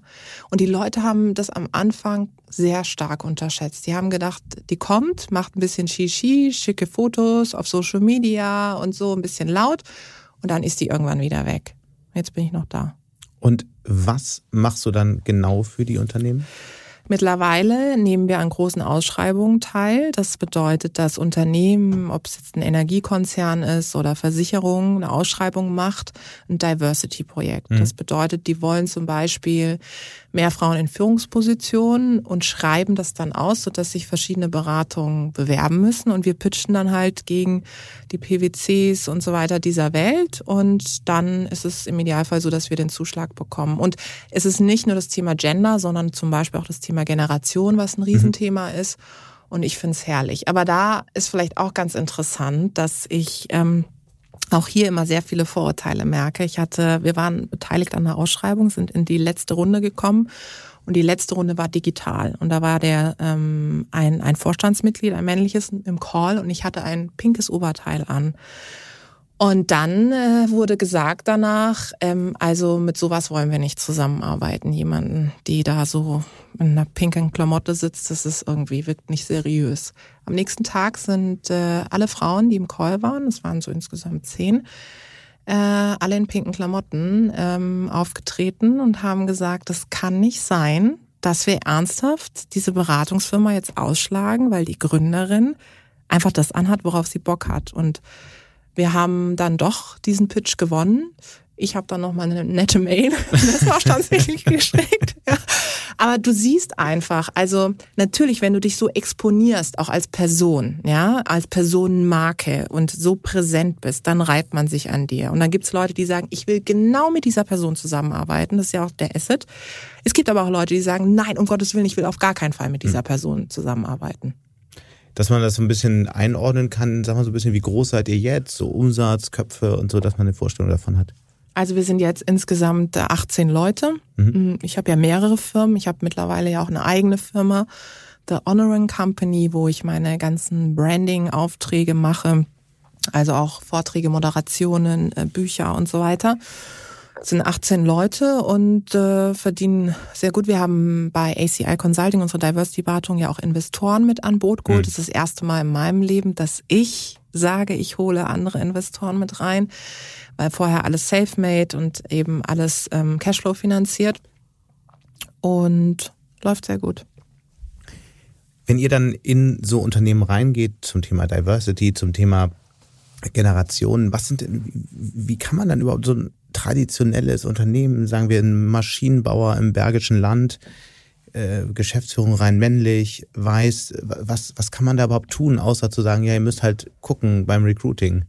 Und die Leute haben das am Anfang sehr stark unterschätzt. Die haben gedacht, die kommt, macht ein bisschen Shishi, schicke Fotos auf Social Media und so ein bisschen laut und dann ist die irgendwann wieder weg. Jetzt bin ich noch da. Und was machst du dann genau für die Unternehmen? Mittlerweile nehmen wir an großen Ausschreibungen teil. Das bedeutet, dass Unternehmen, ob es jetzt ein Energiekonzern ist oder Versicherung, eine Ausschreibung macht, ein Diversity-Projekt. Mhm. Das bedeutet, die wollen zum Beispiel mehr Frauen in Führungspositionen und schreiben das dann aus, sodass sich verschiedene Beratungen bewerben müssen. Und wir pitchen dann halt gegen die PwCs und so weiter dieser Welt. Und dann ist es im Idealfall so, dass wir den Zuschlag bekommen. Und es ist nicht nur das Thema Gender, sondern zum Beispiel auch das Thema Generation, was ein Riesenthema mhm. ist. Und ich finde es herrlich. Aber da ist vielleicht auch ganz interessant, dass ich ähm, auch hier immer sehr viele Vorurteile merke. Ich hatte, wir waren beteiligt an der Ausschreibung, sind in die letzte Runde gekommen und die letzte Runde war digital. Und da war der ähm, ein, ein Vorstandsmitglied, ein männliches im Call und ich hatte ein pinkes Oberteil an. Und dann äh, wurde gesagt danach, ähm, also mit sowas wollen wir nicht zusammenarbeiten. Jemanden, die da so in einer pinken Klamotte sitzt, das ist irgendwie, wirkt nicht seriös. Am nächsten Tag sind äh, alle Frauen, die im Call waren, es waren so insgesamt zehn, äh, alle in pinken Klamotten ähm, aufgetreten und haben gesagt, das kann nicht sein, dass wir ernsthaft diese Beratungsfirma jetzt ausschlagen, weil die Gründerin einfach das anhat, worauf sie Bock hat. Und wir haben dann doch diesen Pitch gewonnen. Ich habe dann noch mal eine nette Mail [LAUGHS] das Vorstandsmitglied geschickt. Ja. Aber du siehst einfach, also natürlich, wenn du dich so exponierst, auch als Person, ja, als Personenmarke und so präsent bist, dann reibt man sich an dir. Und dann gibt's Leute, die sagen, ich will genau mit dieser Person zusammenarbeiten. Das ist ja auch der Asset. Es gibt aber auch Leute, die sagen, nein, um Gottes Willen, ich will auf gar keinen Fall mit dieser hm. Person zusammenarbeiten dass man das so ein bisschen einordnen kann, sagen wir so ein bisschen, wie groß seid ihr jetzt, so Umsatz, Köpfe und so, dass man eine Vorstellung davon hat. Also wir sind jetzt insgesamt 18 Leute. Mhm. Ich habe ja mehrere Firmen. Ich habe mittlerweile ja auch eine eigene Firma, The Honoring Company, wo ich meine ganzen Branding-Aufträge mache. Also auch Vorträge, Moderationen, äh, Bücher und so weiter sind 18 Leute und äh, verdienen sehr gut. Wir haben bei ACI Consulting, unsere Diversity-Beratung, ja auch Investoren mit an Boot geholt. Mhm. Das ist das erste Mal in meinem Leben, dass ich sage, ich hole andere Investoren mit rein, weil vorher alles self-made und eben alles ähm, Cashflow finanziert. Und läuft sehr gut. Wenn ihr dann in so Unternehmen reingeht zum Thema Diversity, zum Thema Generationen, was sind denn, wie kann man dann überhaupt so ein traditionelles Unternehmen, sagen wir ein Maschinenbauer im Bergischen Land, äh, Geschäftsführung rein männlich, weiß, was, was kann man da überhaupt tun, außer zu sagen, ja, ihr müsst halt gucken beim Recruiting?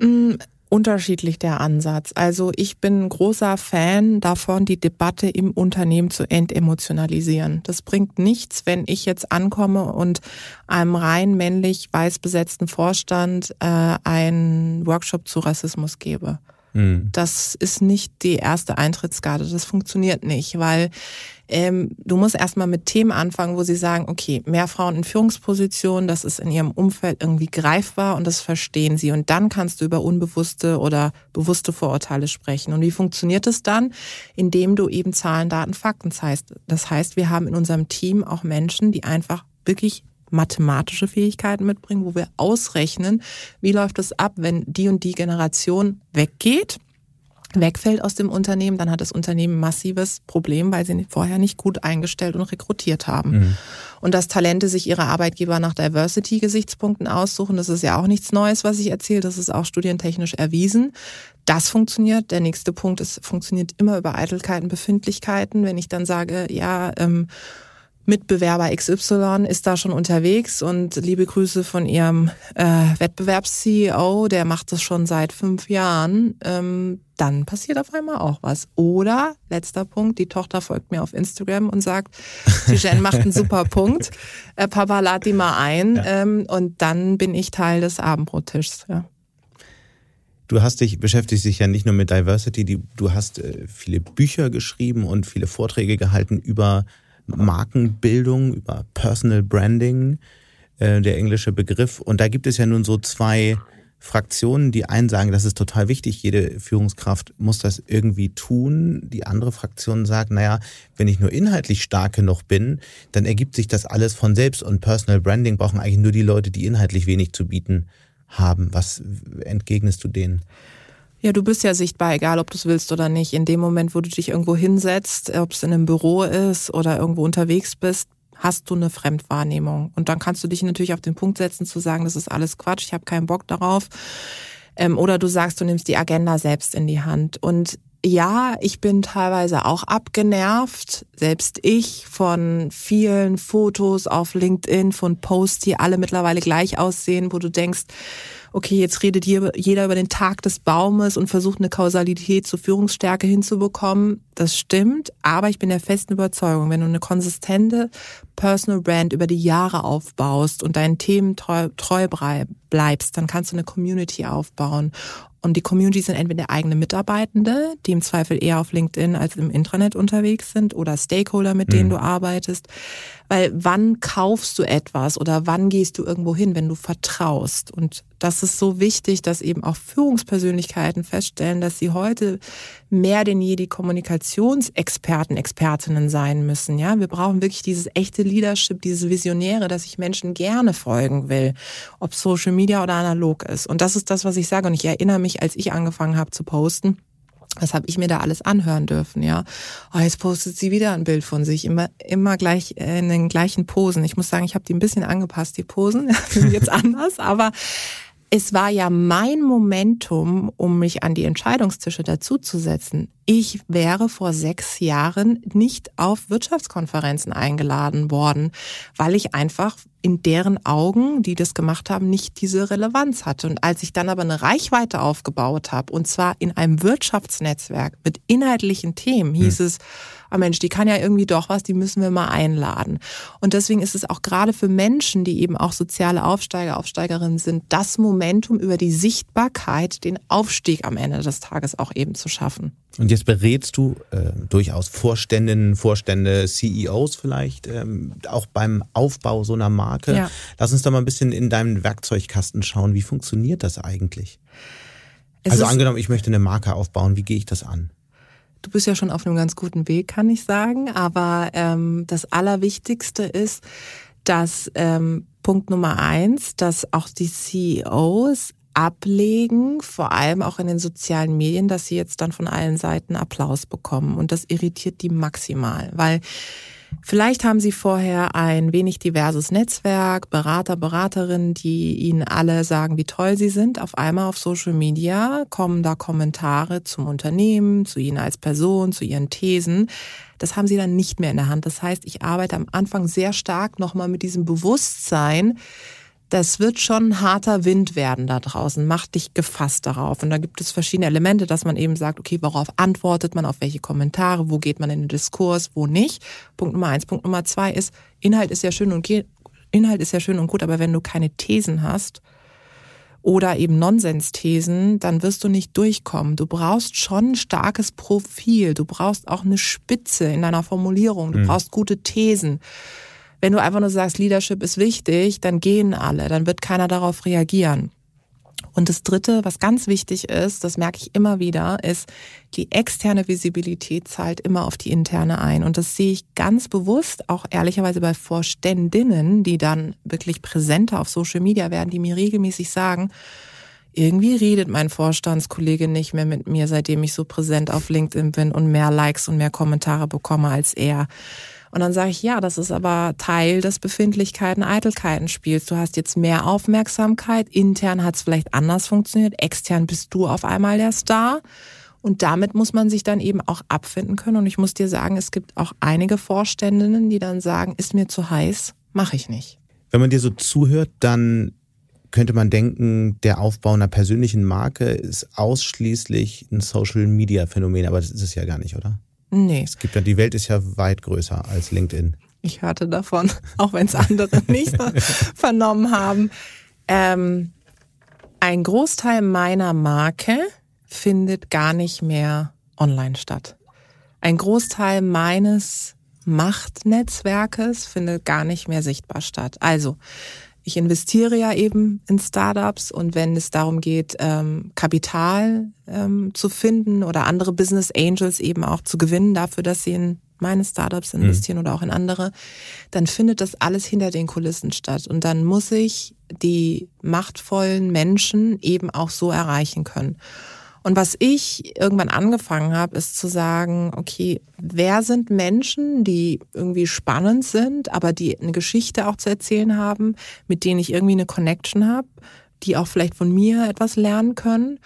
Mm, unterschiedlich der Ansatz. Also ich bin großer Fan davon, die Debatte im Unternehmen zu entemotionalisieren. Das bringt nichts, wenn ich jetzt ankomme und einem rein männlich weiß besetzten Vorstand äh, einen Workshop zu Rassismus gebe. Mhm. Das ist nicht die erste Eintrittskarte. Das funktioniert nicht, weil ähm, du musst erstmal mit Themen anfangen, wo sie sagen, okay, mehr Frauen in Führungspositionen, das ist in ihrem Umfeld irgendwie greifbar und das verstehen sie. Und dann kannst du über unbewusste oder bewusste Vorurteile sprechen. Und wie funktioniert es dann? Indem du eben Zahlen, Daten, Fakten zeigst. Das heißt, wir haben in unserem Team auch Menschen, die einfach wirklich mathematische Fähigkeiten mitbringen, wo wir ausrechnen, wie läuft es ab, wenn die und die Generation weggeht wegfällt aus dem Unternehmen, dann hat das Unternehmen ein massives Problem, weil sie vorher nicht gut eingestellt und rekrutiert haben. Mhm. Und dass Talente sich ihre Arbeitgeber nach Diversity-Gesichtspunkten aussuchen, das ist ja auch nichts Neues, was ich erzähle. Das ist auch studientechnisch erwiesen. Das funktioniert. Der nächste Punkt ist, funktioniert immer über Eitelkeiten, Befindlichkeiten. Wenn ich dann sage, ja, ähm, Mitbewerber XY ist da schon unterwegs und liebe Grüße von ihrem äh, Wettbewerbs-CEO, der macht das schon seit fünf Jahren, ähm, dann passiert auf einmal auch was. Oder, letzter Punkt, die Tochter folgt mir auf Instagram und sagt, die Jen macht einen super [LAUGHS] Punkt, äh, Papa lad die mal ein ja. ähm, und dann bin ich Teil des Abendbrottischs. Ja. Du hast dich, beschäftigst dich ja nicht nur mit Diversity, die, du hast äh, viele Bücher geschrieben und viele Vorträge gehalten über Markenbildung, über Personal Branding, äh, der englische Begriff. Und da gibt es ja nun so zwei Fraktionen, die einen sagen, das ist total wichtig, jede Führungskraft muss das irgendwie tun. Die andere Fraktion sagt, naja, wenn ich nur inhaltlich stark genug bin, dann ergibt sich das alles von selbst und Personal Branding brauchen eigentlich nur die Leute, die inhaltlich wenig zu bieten haben. Was entgegnest du denen? Ja, du bist ja sichtbar, egal ob du es willst oder nicht. In dem Moment, wo du dich irgendwo hinsetzt, ob es in einem Büro ist oder irgendwo unterwegs bist, hast du eine Fremdwahrnehmung. Und dann kannst du dich natürlich auf den Punkt setzen zu sagen, das ist alles Quatsch, ich habe keinen Bock darauf. Ähm, oder du sagst, du nimmst die Agenda selbst in die Hand. Und ja, ich bin teilweise auch abgenervt, selbst ich, von vielen Fotos auf LinkedIn, von Posts, die alle mittlerweile gleich aussehen, wo du denkst, okay, jetzt redet jeder über den Tag des Baumes und versucht eine Kausalität zur Führungsstärke hinzubekommen. Das stimmt, aber ich bin der festen Überzeugung, wenn du eine konsistente Personal Brand über die Jahre aufbaust und deinen Themen treu, treu bleibst, dann kannst du eine Community aufbauen. Und die Community sind entweder eigene Mitarbeitende, die im Zweifel eher auf LinkedIn als im Intranet unterwegs sind, oder Stakeholder, mit denen mhm. du arbeitest. Weil wann kaufst du etwas oder wann gehst du irgendwo hin, wenn du vertraust? Und das ist so wichtig, dass eben auch Führungspersönlichkeiten feststellen, dass sie heute mehr denn je die Kommunikationsexperten, Expertinnen sein müssen. Ja, wir brauchen wirklich dieses echte Leadership, dieses Visionäre, dass ich Menschen gerne folgen will, ob Social Media oder analog ist. Und das ist das, was ich sage. Und ich erinnere mich, als ich angefangen habe zu posten, was habe ich mir da alles anhören dürfen, ja? Oh, jetzt postet sie wieder ein Bild von sich, immer immer gleich in den gleichen Posen. Ich muss sagen, ich habe die ein bisschen angepasst, die Posen, [LAUGHS] jetzt anders, aber es war ja mein Momentum, um mich an die Entscheidungstische dazuzusetzen. Ich wäre vor sechs Jahren nicht auf Wirtschaftskonferenzen eingeladen worden, weil ich einfach in deren Augen, die das gemacht haben, nicht diese Relevanz hatte. Und als ich dann aber eine Reichweite aufgebaut habe, und zwar in einem Wirtschaftsnetzwerk mit inhaltlichen Themen, hieß hm. es, ah Mensch, die kann ja irgendwie doch was, die müssen wir mal einladen. Und deswegen ist es auch gerade für Menschen, die eben auch soziale Aufsteiger, Aufsteigerinnen sind, das Momentum über die Sichtbarkeit, den Aufstieg am Ende des Tages auch eben zu schaffen. Und jetzt berätst du äh, durchaus Vorständinnen, Vorstände, CEOs vielleicht, ähm, auch beim Aufbau so einer Marke. Ja. Lass uns doch mal ein bisschen in deinen Werkzeugkasten schauen. Wie funktioniert das eigentlich? Es also angenommen, ich möchte eine Marke aufbauen, wie gehe ich das an? Du bist ja schon auf einem ganz guten Weg, kann ich sagen. Aber ähm, das Allerwichtigste ist, dass ähm, Punkt Nummer eins, dass auch die CEOs ablegen, vor allem auch in den sozialen Medien, dass sie jetzt dann von allen Seiten Applaus bekommen. Und das irritiert die maximal, weil Vielleicht haben Sie vorher ein wenig diverses Netzwerk, Berater, Beraterinnen, die Ihnen alle sagen, wie toll Sie sind. Auf einmal auf Social Media kommen da Kommentare zum Unternehmen, zu Ihnen als Person, zu Ihren Thesen. Das haben Sie dann nicht mehr in der Hand. Das heißt, ich arbeite am Anfang sehr stark nochmal mit diesem Bewusstsein, das wird schon ein harter Wind werden da draußen. Mach dich gefasst darauf. Und da gibt es verschiedene Elemente, dass man eben sagt, okay, worauf antwortet man, auf welche Kommentare, wo geht man in den Diskurs, wo nicht. Punkt Nummer eins. Punkt Nummer zwei ist, Inhalt ist ja schön und Inhalt ist ja schön und gut, aber wenn du keine Thesen hast oder eben Nonsensthesen, dann wirst du nicht durchkommen. Du brauchst schon ein starkes Profil. Du brauchst auch eine Spitze in deiner Formulierung. Du mhm. brauchst gute Thesen. Wenn du einfach nur sagst, Leadership ist wichtig, dann gehen alle, dann wird keiner darauf reagieren. Und das Dritte, was ganz wichtig ist, das merke ich immer wieder, ist, die externe Visibilität zahlt immer auf die interne ein. Und das sehe ich ganz bewusst, auch ehrlicherweise bei Vorständinnen, die dann wirklich präsenter auf Social Media werden, die mir regelmäßig sagen, irgendwie redet mein Vorstandskollege nicht mehr mit mir, seitdem ich so präsent auf LinkedIn bin und mehr Likes und mehr Kommentare bekomme als er. Und dann sage ich, ja, das ist aber Teil des Befindlichkeiten, Eitelkeiten Spiels. Du hast jetzt mehr Aufmerksamkeit. Intern hat es vielleicht anders funktioniert. Extern bist du auf einmal der Star. Und damit muss man sich dann eben auch abfinden können. Und ich muss dir sagen, es gibt auch einige Vorständinnen, die dann sagen, ist mir zu heiß, mache ich nicht. Wenn man dir so zuhört, dann könnte man denken, der Aufbau einer persönlichen Marke ist ausschließlich ein Social-Media-Phänomen, aber das ist es ja gar nicht, oder? Nee. Es gibt ja, die Welt ist ja weit größer als LinkedIn. Ich hörte davon, [LAUGHS] auch wenn es andere nicht [LAUGHS] vernommen haben. Ähm, Ein Großteil meiner Marke findet gar nicht mehr online statt. Ein Großteil meines Machtnetzwerkes findet gar nicht mehr sichtbar statt. Also, ich investiere ja eben in Startups und wenn es darum geht, ähm, Kapital ähm, zu finden oder andere Business Angels eben auch zu gewinnen dafür, dass sie in meine Startups mhm. investieren mhm. oder auch in andere, dann findet das alles hinter den Kulissen statt. Und dann muss ich die machtvollen Menschen eben auch so erreichen können. Und was ich irgendwann angefangen habe, ist zu sagen, okay, wer sind Menschen, die irgendwie spannend sind, aber die eine Geschichte auch zu erzählen haben, mit denen ich irgendwie eine Connection habe, die auch vielleicht von mir etwas lernen können.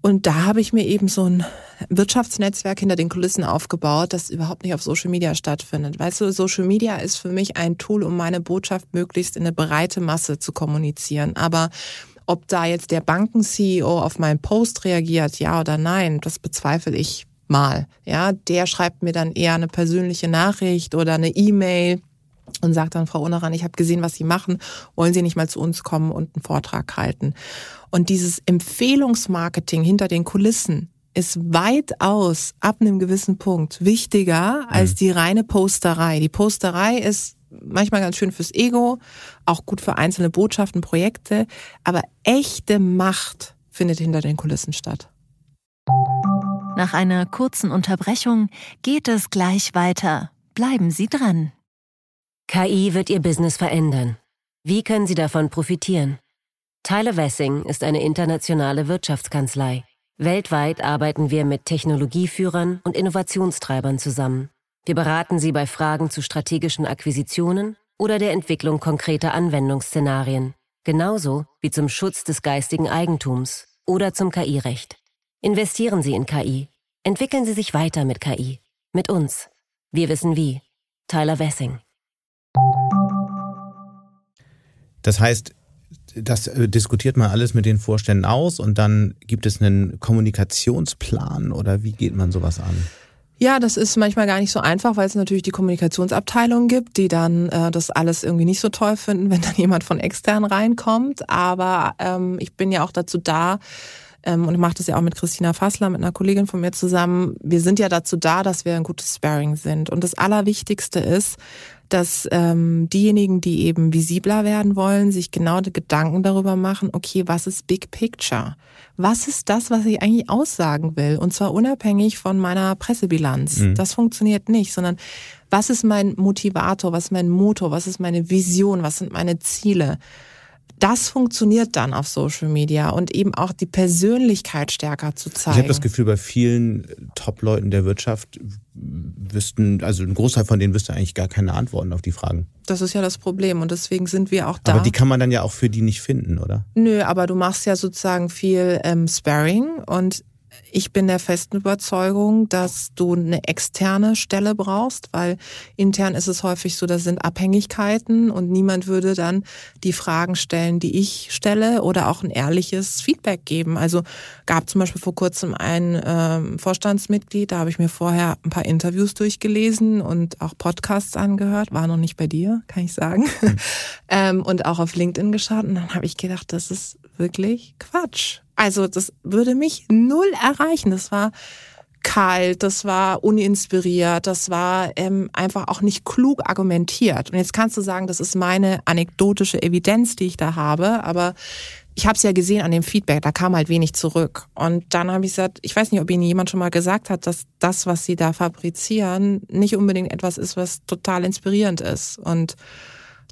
Und da habe ich mir eben so ein Wirtschaftsnetzwerk hinter den Kulissen aufgebaut, das überhaupt nicht auf Social Media stattfindet. Weißt du, Social Media ist für mich ein Tool, um meine Botschaft möglichst in eine breite Masse zu kommunizieren. Aber ob da jetzt der Banken-CEO auf meinen Post reagiert, ja oder nein, das bezweifle ich mal. Ja, der schreibt mir dann eher eine persönliche Nachricht oder eine E-Mail und sagt dann, Frau Uneran, ich habe gesehen, was Sie machen, wollen Sie nicht mal zu uns kommen und einen Vortrag halten? Und dieses Empfehlungsmarketing hinter den Kulissen ist weitaus ab einem gewissen Punkt wichtiger als mhm. die reine Posterei. Die Posterei ist manchmal ganz schön fürs Ego, auch gut für einzelne Botschaften, Projekte, aber echte Macht findet hinter den Kulissen statt. Nach einer kurzen Unterbrechung geht es gleich weiter. Bleiben Sie dran. KI wird Ihr Business verändern. Wie können Sie davon profitieren? Tyler Wessing ist eine internationale Wirtschaftskanzlei. Weltweit arbeiten wir mit Technologieführern und Innovationstreibern zusammen. Wir beraten Sie bei Fragen zu strategischen Akquisitionen oder der Entwicklung konkreter Anwendungsszenarien, genauso wie zum Schutz des geistigen Eigentums oder zum KI-Recht. Investieren Sie in KI. Entwickeln Sie sich weiter mit KI. Mit uns. Wir wissen wie. Tyler Wessing. Das heißt, das äh, diskutiert man alles mit den Vorständen aus und dann gibt es einen Kommunikationsplan oder wie geht man sowas an? Ja, das ist manchmal gar nicht so einfach, weil es natürlich die Kommunikationsabteilung gibt, die dann äh, das alles irgendwie nicht so toll finden, [LAUGHS] wenn dann jemand von extern reinkommt. Aber ähm, ich bin ja auch dazu da, ähm, und ich mache das ja auch mit Christina Fassler, mit einer Kollegin von mir zusammen. Wir sind ja dazu da, dass wir ein gutes Sparring sind. Und das Allerwichtigste ist, dass ähm, diejenigen, die eben visibler werden wollen, sich genau Gedanken darüber machen, okay, was ist Big Picture? Was ist das, was ich eigentlich aussagen will? Und zwar unabhängig von meiner Pressebilanz. Mhm. Das funktioniert nicht, sondern was ist mein Motivator, was ist mein Motor, was ist meine Vision, was sind meine Ziele? das funktioniert dann auf Social Media und eben auch die Persönlichkeit stärker zu zeigen. Ich habe das Gefühl, bei vielen Top-Leuten der Wirtschaft wüssten, also ein Großteil von denen wüsste eigentlich gar keine Antworten auf die Fragen. Das ist ja das Problem und deswegen sind wir auch da. Aber die kann man dann ja auch für die nicht finden, oder? Nö, aber du machst ja sozusagen viel ähm, Sparring und ich bin der festen Überzeugung, dass du eine externe Stelle brauchst, weil intern ist es häufig so, das sind Abhängigkeiten und niemand würde dann die Fragen stellen, die ich stelle oder auch ein ehrliches Feedback geben. Also gab zum Beispiel vor kurzem ein ähm, Vorstandsmitglied, da habe ich mir vorher ein paar Interviews durchgelesen und auch Podcasts angehört, war noch nicht bei dir, kann ich sagen, mhm. [LAUGHS] ähm, und auch auf LinkedIn geschaut und dann habe ich gedacht, das ist wirklich Quatsch. Also das würde mich null erreichen. Das war kalt, das war uninspiriert, das war ähm, einfach auch nicht klug argumentiert. Und jetzt kannst du sagen, das ist meine anekdotische Evidenz, die ich da habe, aber ich habe es ja gesehen an dem Feedback, da kam halt wenig zurück. Und dann habe ich gesagt, ich weiß nicht, ob Ihnen jemand schon mal gesagt hat, dass das, was Sie da fabrizieren, nicht unbedingt etwas ist, was total inspirierend ist. Und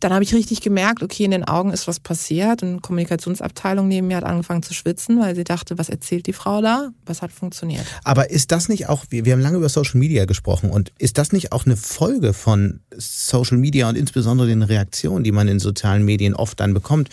dann habe ich richtig gemerkt, okay, in den Augen ist was passiert. Und Kommunikationsabteilung neben mir hat angefangen zu schwitzen, weil sie dachte, was erzählt die Frau da? Was hat funktioniert? Aber ist das nicht auch, wir, wir haben lange über Social Media gesprochen und ist das nicht auch eine Folge von Social Media und insbesondere den Reaktionen, die man in sozialen Medien oft dann bekommt,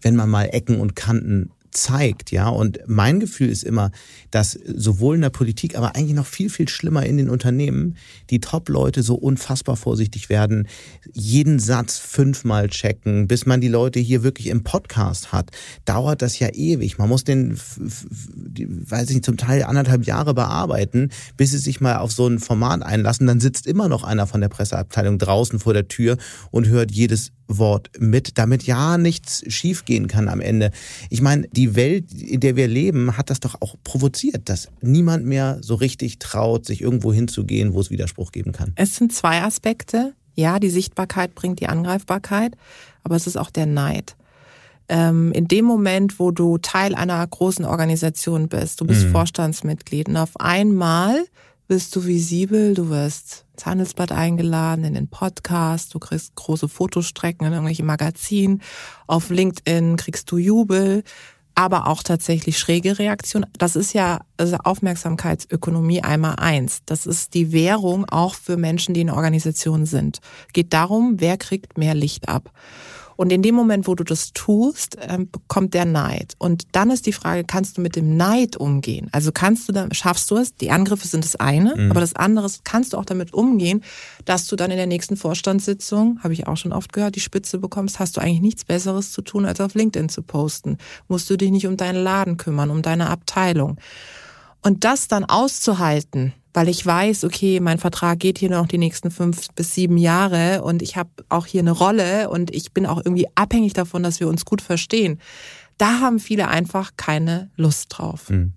wenn man mal Ecken und Kanten zeigt, ja. Und mein Gefühl ist immer, dass sowohl in der Politik, aber eigentlich noch viel, viel schlimmer in den Unternehmen, die Top-Leute so unfassbar vorsichtig werden, jeden Satz fünfmal checken, bis man die Leute hier wirklich im Podcast hat, dauert das ja ewig. Man muss den, weiß ich nicht, zum Teil anderthalb Jahre bearbeiten, bis sie sich mal auf so ein Format einlassen. Dann sitzt immer noch einer von der Presseabteilung draußen vor der Tür und hört jedes Wort mit, damit ja nichts schiefgehen kann am Ende. Ich meine, die Welt, in der wir leben, hat das doch auch provoziert, dass niemand mehr so richtig traut, sich irgendwo hinzugehen, wo es Widerspruch geben kann. Es sind zwei Aspekte. Ja, die Sichtbarkeit bringt die Angreifbarkeit, aber es ist auch der Neid. Ähm, in dem Moment, wo du Teil einer großen Organisation bist, du bist mhm. Vorstandsmitglied und auf einmal bist du visibel, du wirst ins Handelsblatt eingeladen, in den Podcast, du kriegst große Fotostrecken in irgendwelche Magazinen, auf LinkedIn kriegst du Jubel, aber auch tatsächlich schräge Reaktionen. Das ist ja also Aufmerksamkeitsökonomie einmal eins. Das ist die Währung auch für Menschen, die in Organisationen sind. Geht darum, wer kriegt mehr Licht ab. Und in dem Moment, wo du das tust, ähm, kommt der Neid. Und dann ist die Frage, kannst du mit dem Neid umgehen? Also kannst du dann, schaffst du es? Die Angriffe sind das eine, mhm. aber das andere ist, kannst du auch damit umgehen, dass du dann in der nächsten Vorstandssitzung, habe ich auch schon oft gehört, die Spitze bekommst, hast du eigentlich nichts Besseres zu tun, als auf LinkedIn zu posten. Musst du dich nicht um deinen Laden kümmern, um deine Abteilung. Und das dann auszuhalten, weil ich weiß, okay, mein Vertrag geht hier noch die nächsten fünf bis sieben Jahre und ich habe auch hier eine Rolle und ich bin auch irgendwie abhängig davon, dass wir uns gut verstehen. Da haben viele einfach keine Lust drauf. Hm.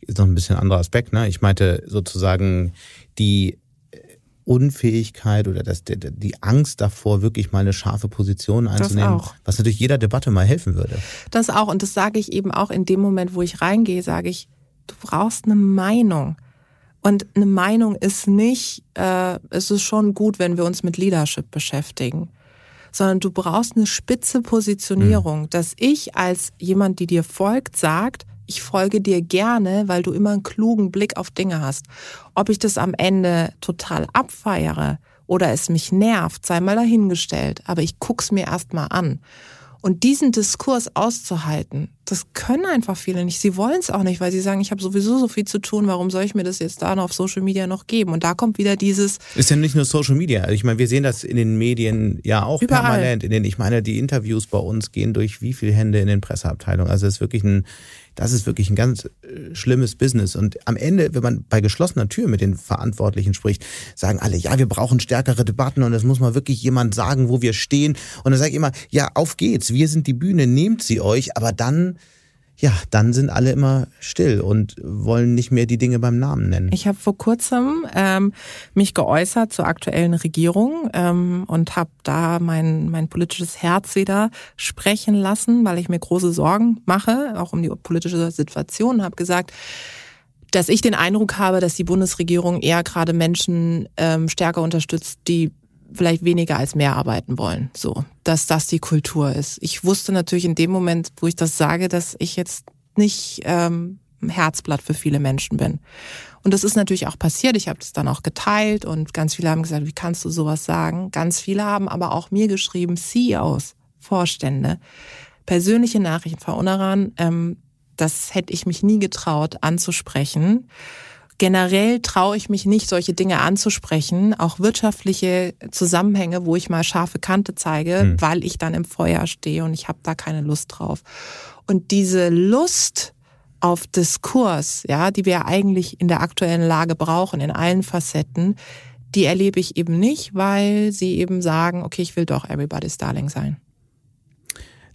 Ist noch ein bisschen anderer Aspekt, ne? Ich meinte sozusagen die Unfähigkeit oder das, die Angst davor, wirklich mal eine scharfe Position einzunehmen, was natürlich jeder Debatte mal helfen würde. Das auch. Und das sage ich eben auch in dem Moment, wo ich reingehe, sage ich, du brauchst eine Meinung. Und eine Meinung ist nicht, äh, es ist schon gut, wenn wir uns mit Leadership beschäftigen, sondern du brauchst eine spitze Positionierung, mhm. dass ich als jemand, die dir folgt, sagt, ich folge dir gerne, weil du immer einen klugen Blick auf Dinge hast. Ob ich das am Ende total abfeiere oder es mich nervt, sei mal dahingestellt, aber ich guck's mir erst mal an. Und diesen Diskurs auszuhalten, das können einfach viele nicht. Sie wollen es auch nicht, weil sie sagen, ich habe sowieso so viel zu tun, warum soll ich mir das jetzt da noch auf Social Media noch geben? Und da kommt wieder dieses. Ist ja nicht nur Social Media. Also ich meine, wir sehen das in den Medien ja auch überall. permanent. In den, ich meine, die Interviews bei uns gehen durch wie viele Hände in den Presseabteilungen. Also es ist wirklich ein das ist wirklich ein ganz äh, schlimmes Business. Und am Ende, wenn man bei geschlossener Tür mit den Verantwortlichen spricht, sagen alle, ja, wir brauchen stärkere Debatten und es muss mal wirklich jemand sagen, wo wir stehen. Und dann sage ich immer, ja, auf geht's, wir sind die Bühne, nehmt sie euch, aber dann ja, dann sind alle immer still und wollen nicht mehr die Dinge beim Namen nennen. Ich habe vor kurzem ähm, mich geäußert zur aktuellen Regierung ähm, und habe da mein, mein politisches Herz wieder sprechen lassen, weil ich mir große Sorgen mache, auch um die politische Situation. Habe gesagt, dass ich den Eindruck habe, dass die Bundesregierung eher gerade Menschen ähm, stärker unterstützt, die vielleicht weniger als mehr arbeiten wollen. So, dass das die Kultur ist. Ich wusste natürlich in dem Moment, wo ich das sage, dass ich jetzt nicht ähm, Herzblatt für viele Menschen bin. Und das ist natürlich auch passiert. Ich habe das dann auch geteilt und ganz viele haben gesagt, wie kannst du sowas sagen? Ganz viele haben aber auch mir geschrieben, CEOs, Vorstände, persönliche Nachrichten, Frau Unaran, ähm, das hätte ich mich nie getraut anzusprechen. Generell traue ich mich nicht, solche Dinge anzusprechen, auch wirtschaftliche Zusammenhänge, wo ich mal scharfe Kante zeige, hm. weil ich dann im Feuer stehe und ich habe da keine Lust drauf. Und diese Lust auf Diskurs, ja, die wir eigentlich in der aktuellen Lage brauchen, in allen Facetten, die erlebe ich eben nicht, weil sie eben sagen, okay, ich will doch everybody's darling sein.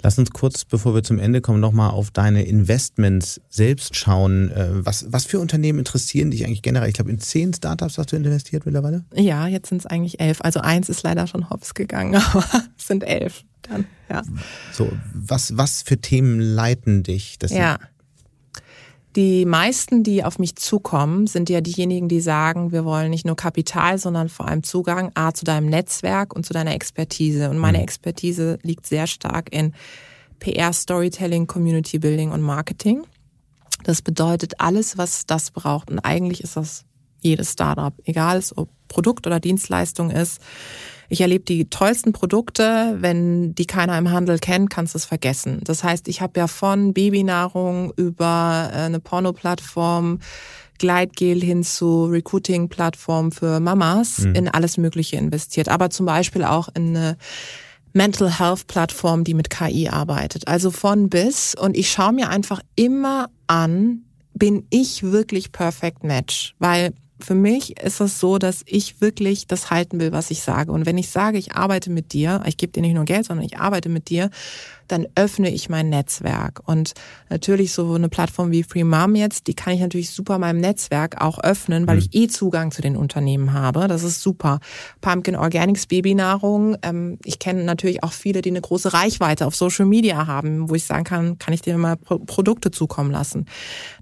Lass uns kurz, bevor wir zum Ende kommen, nochmal auf deine Investments selbst schauen. Äh, was, was für Unternehmen interessieren dich eigentlich generell? Ich glaube, in zehn Startups hast du investiert mittlerweile? Ja, jetzt sind es eigentlich elf. Also eins ist leider schon hops gegangen, [LAUGHS] aber es sind elf dann, ja. So, was, was für Themen leiten dich? Das ja. Die meisten, die auf mich zukommen, sind ja diejenigen, die sagen, wir wollen nicht nur Kapital, sondern vor allem Zugang A zu deinem Netzwerk und zu deiner Expertise. Und meine mhm. Expertise liegt sehr stark in PR, Storytelling, Community Building und Marketing. Das bedeutet alles, was das braucht. Und eigentlich ist das jedes Startup, egal ob Produkt oder Dienstleistung ist. Ich erlebe die tollsten Produkte, wenn die keiner im Handel kennt, kannst du es vergessen. Das heißt, ich habe ja von Babynahrung über äh, eine Porno-Plattform, Gleitgel hin zu Recruiting-Plattform für Mamas mhm. in alles Mögliche investiert. Aber zum Beispiel auch in eine Mental Health Plattform, die mit KI arbeitet. Also von bis. Und ich schaue mir einfach immer an, bin ich wirklich Perfect Match? Weil für mich ist es so, dass ich wirklich das halten will, was ich sage. Und wenn ich sage, ich arbeite mit dir, ich gebe dir nicht nur Geld, sondern ich arbeite mit dir, dann öffne ich mein Netzwerk. Und natürlich so eine Plattform wie Free Mom jetzt, die kann ich natürlich super meinem Netzwerk auch öffnen, weil mhm. ich eh Zugang zu den Unternehmen habe. Das ist super. Pumpkin Organics Babynahrung. Ähm, ich kenne natürlich auch viele, die eine große Reichweite auf Social Media haben, wo ich sagen kann, kann ich dir mal Pro Produkte zukommen lassen.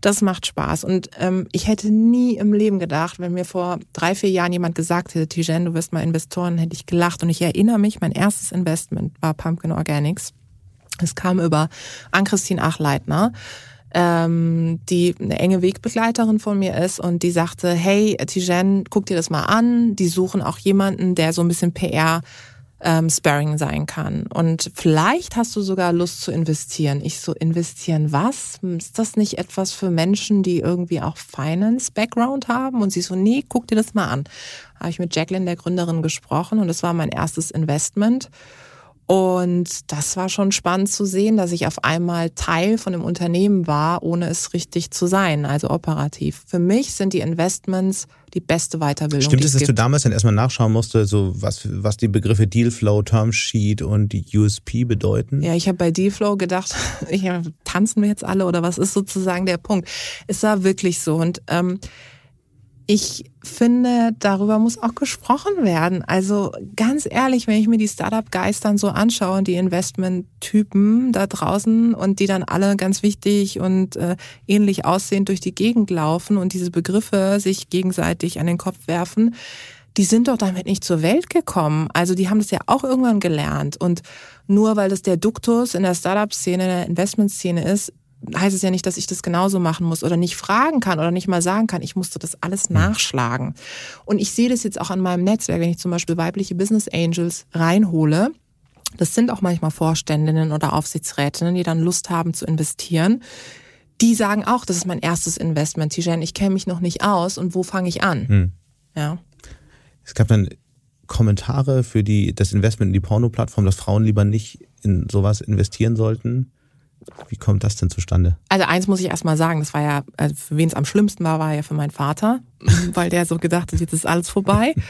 Das macht Spaß. Und ähm, ich hätte nie im Leben gedacht, wenn mir vor drei, vier Jahren jemand gesagt hätte, Tijen, du wirst mal Investoren, hätte ich gelacht. Und ich erinnere mich, mein erstes Investment war Pumpkin Organics. Es kam über Ann-Christine Achleitner, ähm, die eine enge Wegbegleiterin von mir ist und die sagte, hey, Tijen, guck dir das mal an. Die suchen auch jemanden, der so ein bisschen PR ähm, Sparring sein kann. Und vielleicht hast du sogar Lust zu investieren. Ich so, investieren was? Ist das nicht etwas für Menschen, die irgendwie auch Finance-Background haben? Und sie so, nee, guck dir das mal an. Habe ich mit Jacqueline, der Gründerin, gesprochen und das war mein erstes Investment. Und das war schon spannend zu sehen, dass ich auf einmal Teil von einem Unternehmen war, ohne es richtig zu sein, also operativ. Für mich sind die Investments die beste Weiterbildung. Stimmt es, dass du damals dann erstmal nachschauen musste, so was, was die Begriffe Dealflow, Termsheet und die USP bedeuten? Ja, ich habe bei Dealflow gedacht, [LAUGHS] ich, tanzen wir jetzt alle oder was ist sozusagen der Punkt? Es war wirklich so. Und ähm, ich finde, darüber muss auch gesprochen werden. Also ganz ehrlich, wenn ich mir die Startup-Guys dann so anschaue und die Investment-Typen da draußen und die dann alle ganz wichtig und äh, ähnlich aussehend durch die Gegend laufen und diese Begriffe sich gegenseitig an den Kopf werfen, die sind doch damit nicht zur Welt gekommen. Also die haben das ja auch irgendwann gelernt. Und nur weil das der Duktus in der Startup-Szene, in der Investment-Szene ist, heißt es ja nicht, dass ich das genauso machen muss oder nicht fragen kann oder nicht mal sagen kann, ich musste das alles hm. nachschlagen. Und ich sehe das jetzt auch an meinem Netzwerk, wenn ich zum Beispiel weibliche Business Angels reinhole. Das sind auch manchmal Vorständinnen oder Aufsichtsrätinnen, die dann Lust haben zu investieren. Die sagen auch, das ist mein erstes Investment, Tijen, ich kenne mich noch nicht aus und wo fange ich an? Hm. Ja. Es gab dann Kommentare für die, das Investment in die Porno-Plattform, dass Frauen lieber nicht in sowas investieren sollten. Wie kommt das denn zustande? Also eins muss ich erstmal sagen, das war ja, also für wen es am schlimmsten war, war ja für meinen Vater, [LAUGHS] weil der so gedacht hat, jetzt ist alles vorbei. [LAUGHS]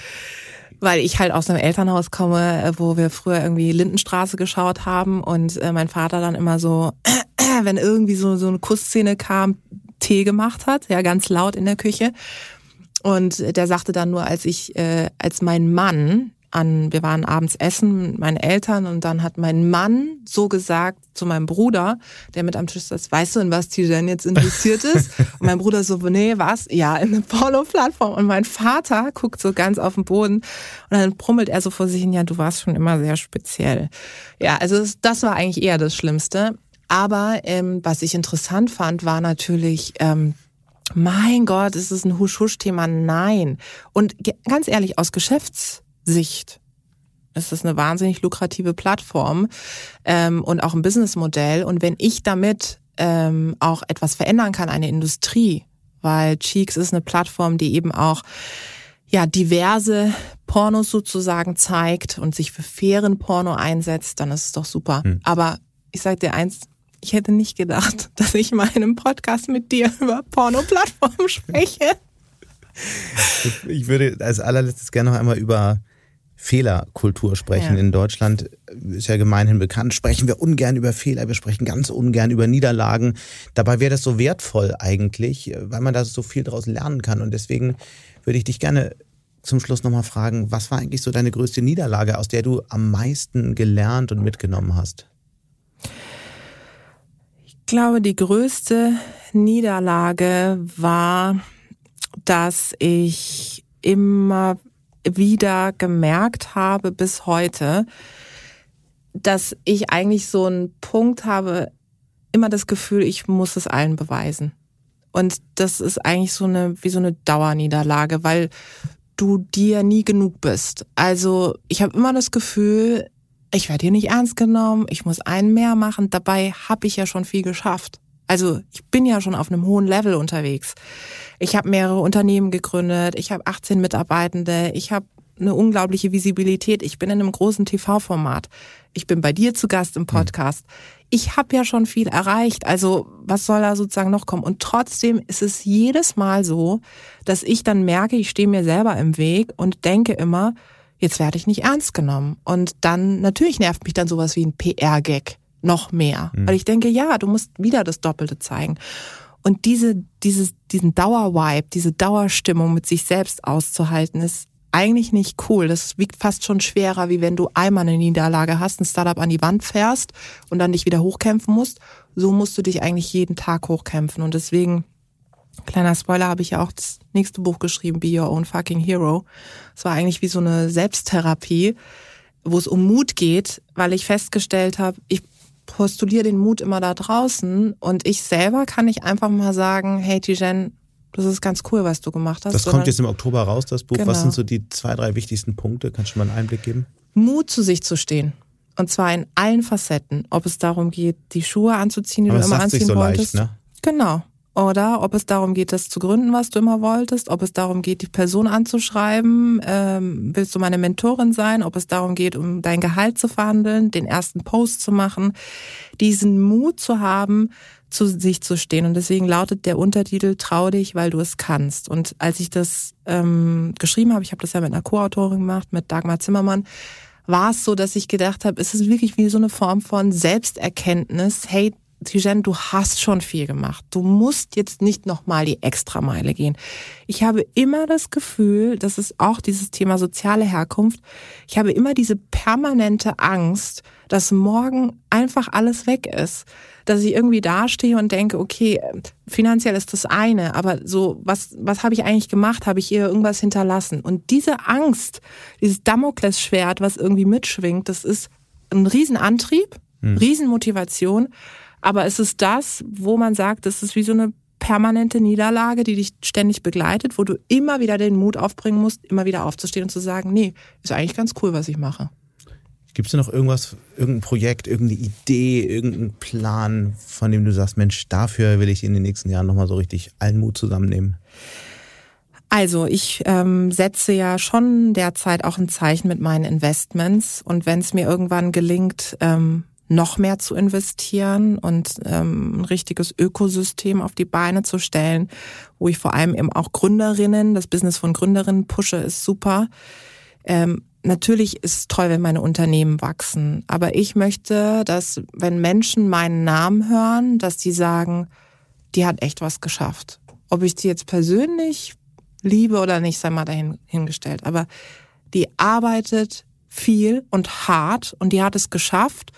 weil ich halt aus einem Elternhaus komme, wo wir früher irgendwie Lindenstraße geschaut haben und äh, mein Vater dann immer so, [CLEARS THROAT] wenn irgendwie so, so eine Kussszene kam, Tee gemacht hat, ja, ganz laut in der Küche. Und der sagte dann nur, als ich, äh, als mein Mann an, wir waren abends essen mit meinen Eltern und dann hat mein Mann so gesagt zu meinem Bruder, der mit am Tisch saß, weißt du, in was denn jetzt interessiert ist? [LAUGHS] Und mein Bruder so, nee, was? Ja, in eine Porno-Plattform. Und mein Vater guckt so ganz auf den Boden und dann brummelt er so vor sich hin, ja, du warst schon immer sehr speziell. Ja, also das war eigentlich eher das Schlimmste. Aber ähm, was ich interessant fand, war natürlich, ähm, mein Gott, ist es ein Husch-Husch-Thema? Nein. Und ganz ehrlich, aus Geschäfts Sicht. Es ist eine wahnsinnig lukrative Plattform ähm, und auch ein Businessmodell. Und wenn ich damit ähm, auch etwas verändern kann, eine Industrie, weil Cheeks ist eine Plattform, die eben auch ja diverse Pornos sozusagen zeigt und sich für fairen Porno einsetzt, dann ist es doch super. Hm. Aber ich sage dir eins, ich hätte nicht gedacht, [LAUGHS] dass ich mal in einem Podcast mit dir über Porno-Plattformen [LAUGHS] spreche. Ich würde als allerletztes gerne noch einmal über Fehlerkultur sprechen. Ja. In Deutschland ist ja gemeinhin bekannt, sprechen wir ungern über Fehler, wir sprechen ganz ungern über Niederlagen. Dabei wäre das so wertvoll eigentlich, weil man da so viel daraus lernen kann. Und deswegen würde ich dich gerne zum Schluss nochmal fragen, was war eigentlich so deine größte Niederlage, aus der du am meisten gelernt und mitgenommen hast? Ich glaube, die größte Niederlage war, dass ich immer wieder gemerkt habe bis heute, dass ich eigentlich so einen Punkt habe, immer das Gefühl, ich muss es allen beweisen. Und das ist eigentlich so eine, wie so eine Dauerniederlage, weil du dir nie genug bist. Also ich habe immer das Gefühl, ich werde hier nicht ernst genommen, ich muss einen mehr machen. Dabei habe ich ja schon viel geschafft. Also ich bin ja schon auf einem hohen Level unterwegs. Ich habe mehrere Unternehmen gegründet, ich habe 18 Mitarbeitende, ich habe eine unglaubliche Visibilität. Ich bin in einem großen TV-Format. Ich bin bei dir zu Gast im hm. Podcast. Ich habe ja schon viel erreicht. Also was soll da sozusagen noch kommen? Und trotzdem ist es jedes Mal so, dass ich dann merke, ich stehe mir selber im Weg und denke immer, jetzt werde ich nicht ernst genommen. Und dann, natürlich nervt mich dann sowas wie ein PR-Gag noch mehr. Mhm. Weil ich denke, ja, du musst wieder das Doppelte zeigen. Und diese, dieses, diesen Dauervibe, diese Dauerstimmung mit sich selbst auszuhalten, ist eigentlich nicht cool. Das wiegt fast schon schwerer, wie wenn du einmal eine Niederlage hast, ein Startup an die Wand fährst und dann dich wieder hochkämpfen musst. So musst du dich eigentlich jeden Tag hochkämpfen. Und deswegen, kleiner Spoiler, habe ich ja auch das nächste Buch geschrieben, Be Your Own Fucking Hero. Es war eigentlich wie so eine Selbsttherapie, wo es um Mut geht, weil ich festgestellt habe, ich postuliere den Mut immer da draußen und ich selber kann nicht einfach mal sagen, hey Tijen, das ist ganz cool, was du gemacht hast. Das kommt jetzt im Oktober raus, das Buch. Genau. Was sind so die zwei, drei wichtigsten Punkte? Kannst du mal einen Einblick geben? Mut zu sich zu stehen. Und zwar in allen Facetten. Ob es darum geht, die Schuhe anzuziehen, die Aber du immer anziehen so wolltest. Leicht, ne? Genau. Oder ob es darum geht, das zu gründen, was du immer wolltest, ob es darum geht, die Person anzuschreiben, ähm, willst du meine Mentorin sein, ob es darum geht, um dein Gehalt zu verhandeln, den ersten Post zu machen, diesen Mut zu haben, zu sich zu stehen. Und deswegen lautet der Untertitel Trau dich, weil du es kannst. Und als ich das ähm, geschrieben habe, ich habe das ja mit einer Co-Autorin gemacht, mit Dagmar Zimmermann, war es so, dass ich gedacht habe, es ist wirklich wie so eine Form von Selbsterkenntnis. Hey, Tijen, du hast schon viel gemacht. Du musst jetzt nicht nochmal die Extrameile gehen. Ich habe immer das Gefühl, das ist auch dieses Thema soziale Herkunft, ich habe immer diese permanente Angst, dass morgen einfach alles weg ist. Dass ich irgendwie dastehe und denke, okay, finanziell ist das eine, aber so, was, was habe ich eigentlich gemacht? Habe ich ihr irgendwas hinterlassen? Und diese Angst, dieses Damoklesschwert, was irgendwie mitschwingt, das ist ein Riesenantrieb, hm. Riesenmotivation. Aber es ist das, wo man sagt, es ist wie so eine permanente Niederlage, die dich ständig begleitet, wo du immer wieder den Mut aufbringen musst, immer wieder aufzustehen und zu sagen, nee, ist eigentlich ganz cool, was ich mache. Gibt es noch irgendwas, irgendein Projekt, irgendeine Idee, irgendeinen Plan, von dem du sagst, Mensch, dafür will ich in den nächsten Jahren nochmal so richtig allen Mut zusammennehmen? Also ich ähm, setze ja schon derzeit auch ein Zeichen mit meinen Investments und wenn es mir irgendwann gelingt, ähm, noch mehr zu investieren und ähm, ein richtiges Ökosystem auf die Beine zu stellen, wo ich vor allem eben auch Gründerinnen, das Business von Gründerinnen pushe, ist super. Ähm, natürlich ist es toll, wenn meine Unternehmen wachsen, aber ich möchte, dass wenn Menschen meinen Namen hören, dass die sagen, die hat echt was geschafft. Ob ich die jetzt persönlich liebe oder nicht, sei mal dahingestellt. Aber die arbeitet viel und hart und die hat es geschafft.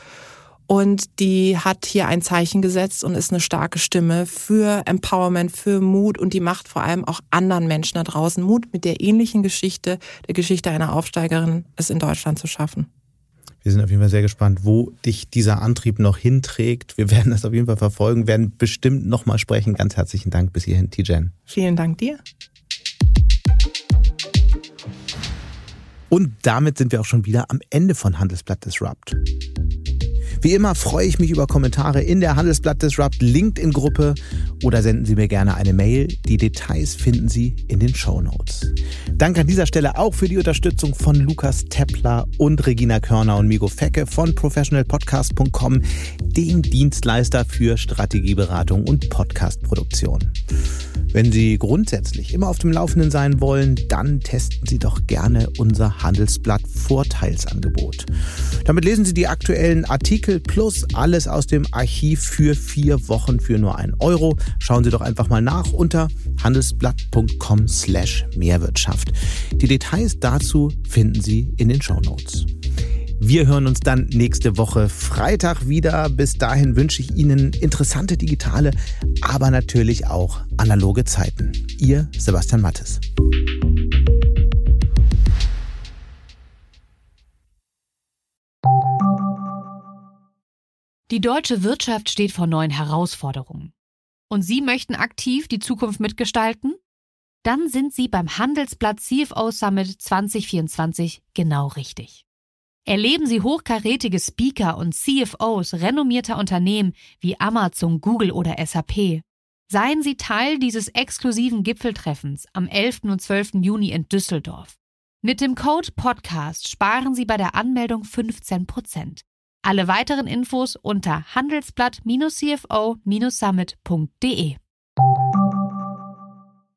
Und die hat hier ein Zeichen gesetzt und ist eine starke Stimme für Empowerment, für Mut und die macht vor allem auch anderen Menschen da draußen Mut, mit der ähnlichen Geschichte, der Geschichte einer Aufsteigerin, es in Deutschland zu schaffen. Wir sind auf jeden Fall sehr gespannt, wo dich dieser Antrieb noch hinträgt. Wir werden das auf jeden Fall verfolgen, werden bestimmt nochmal sprechen. Ganz herzlichen Dank bis hierhin, Tijen. Vielen Dank dir. Und damit sind wir auch schon wieder am Ende von Handelsblatt Disrupt. Wie immer freue ich mich über Kommentare in der Handelsblatt Disrupt LinkedIn-Gruppe oder senden Sie mir gerne eine Mail. Die Details finden Sie in den Show Notes. Danke an dieser Stelle auch für die Unterstützung von Lukas Teppler und Regina Körner und Migo Fecke von professionalpodcast.com, dem Dienstleister für Strategieberatung und Podcastproduktion. Wenn Sie grundsätzlich immer auf dem Laufenden sein wollen, dann testen Sie doch gerne unser Handelsblatt Vorteilsangebot. Damit lesen Sie die aktuellen Artikel plus alles aus dem Archiv für vier Wochen für nur einen Euro. Schauen Sie doch einfach mal nach unter handelsblatt.com slash Mehrwirtschaft. Die Details dazu finden Sie in den Show Notes. Wir hören uns dann nächste Woche Freitag wieder. Bis dahin wünsche ich Ihnen interessante digitale, aber natürlich auch analoge Zeiten. Ihr Sebastian Mattes. Die deutsche Wirtschaft steht vor neuen Herausforderungen. Und Sie möchten aktiv die Zukunft mitgestalten? Dann sind Sie beim Handelsblatt CFO Summit 2024 genau richtig. Erleben Sie hochkarätige Speaker und CFOs renommierter Unternehmen wie Amazon, Google oder SAP. Seien Sie Teil dieses exklusiven Gipfeltreffens am 11. und 12. Juni in Düsseldorf. Mit dem Code Podcast sparen Sie bei der Anmeldung 15%. Alle weiteren Infos unter handelsblatt-cfo-summit.de.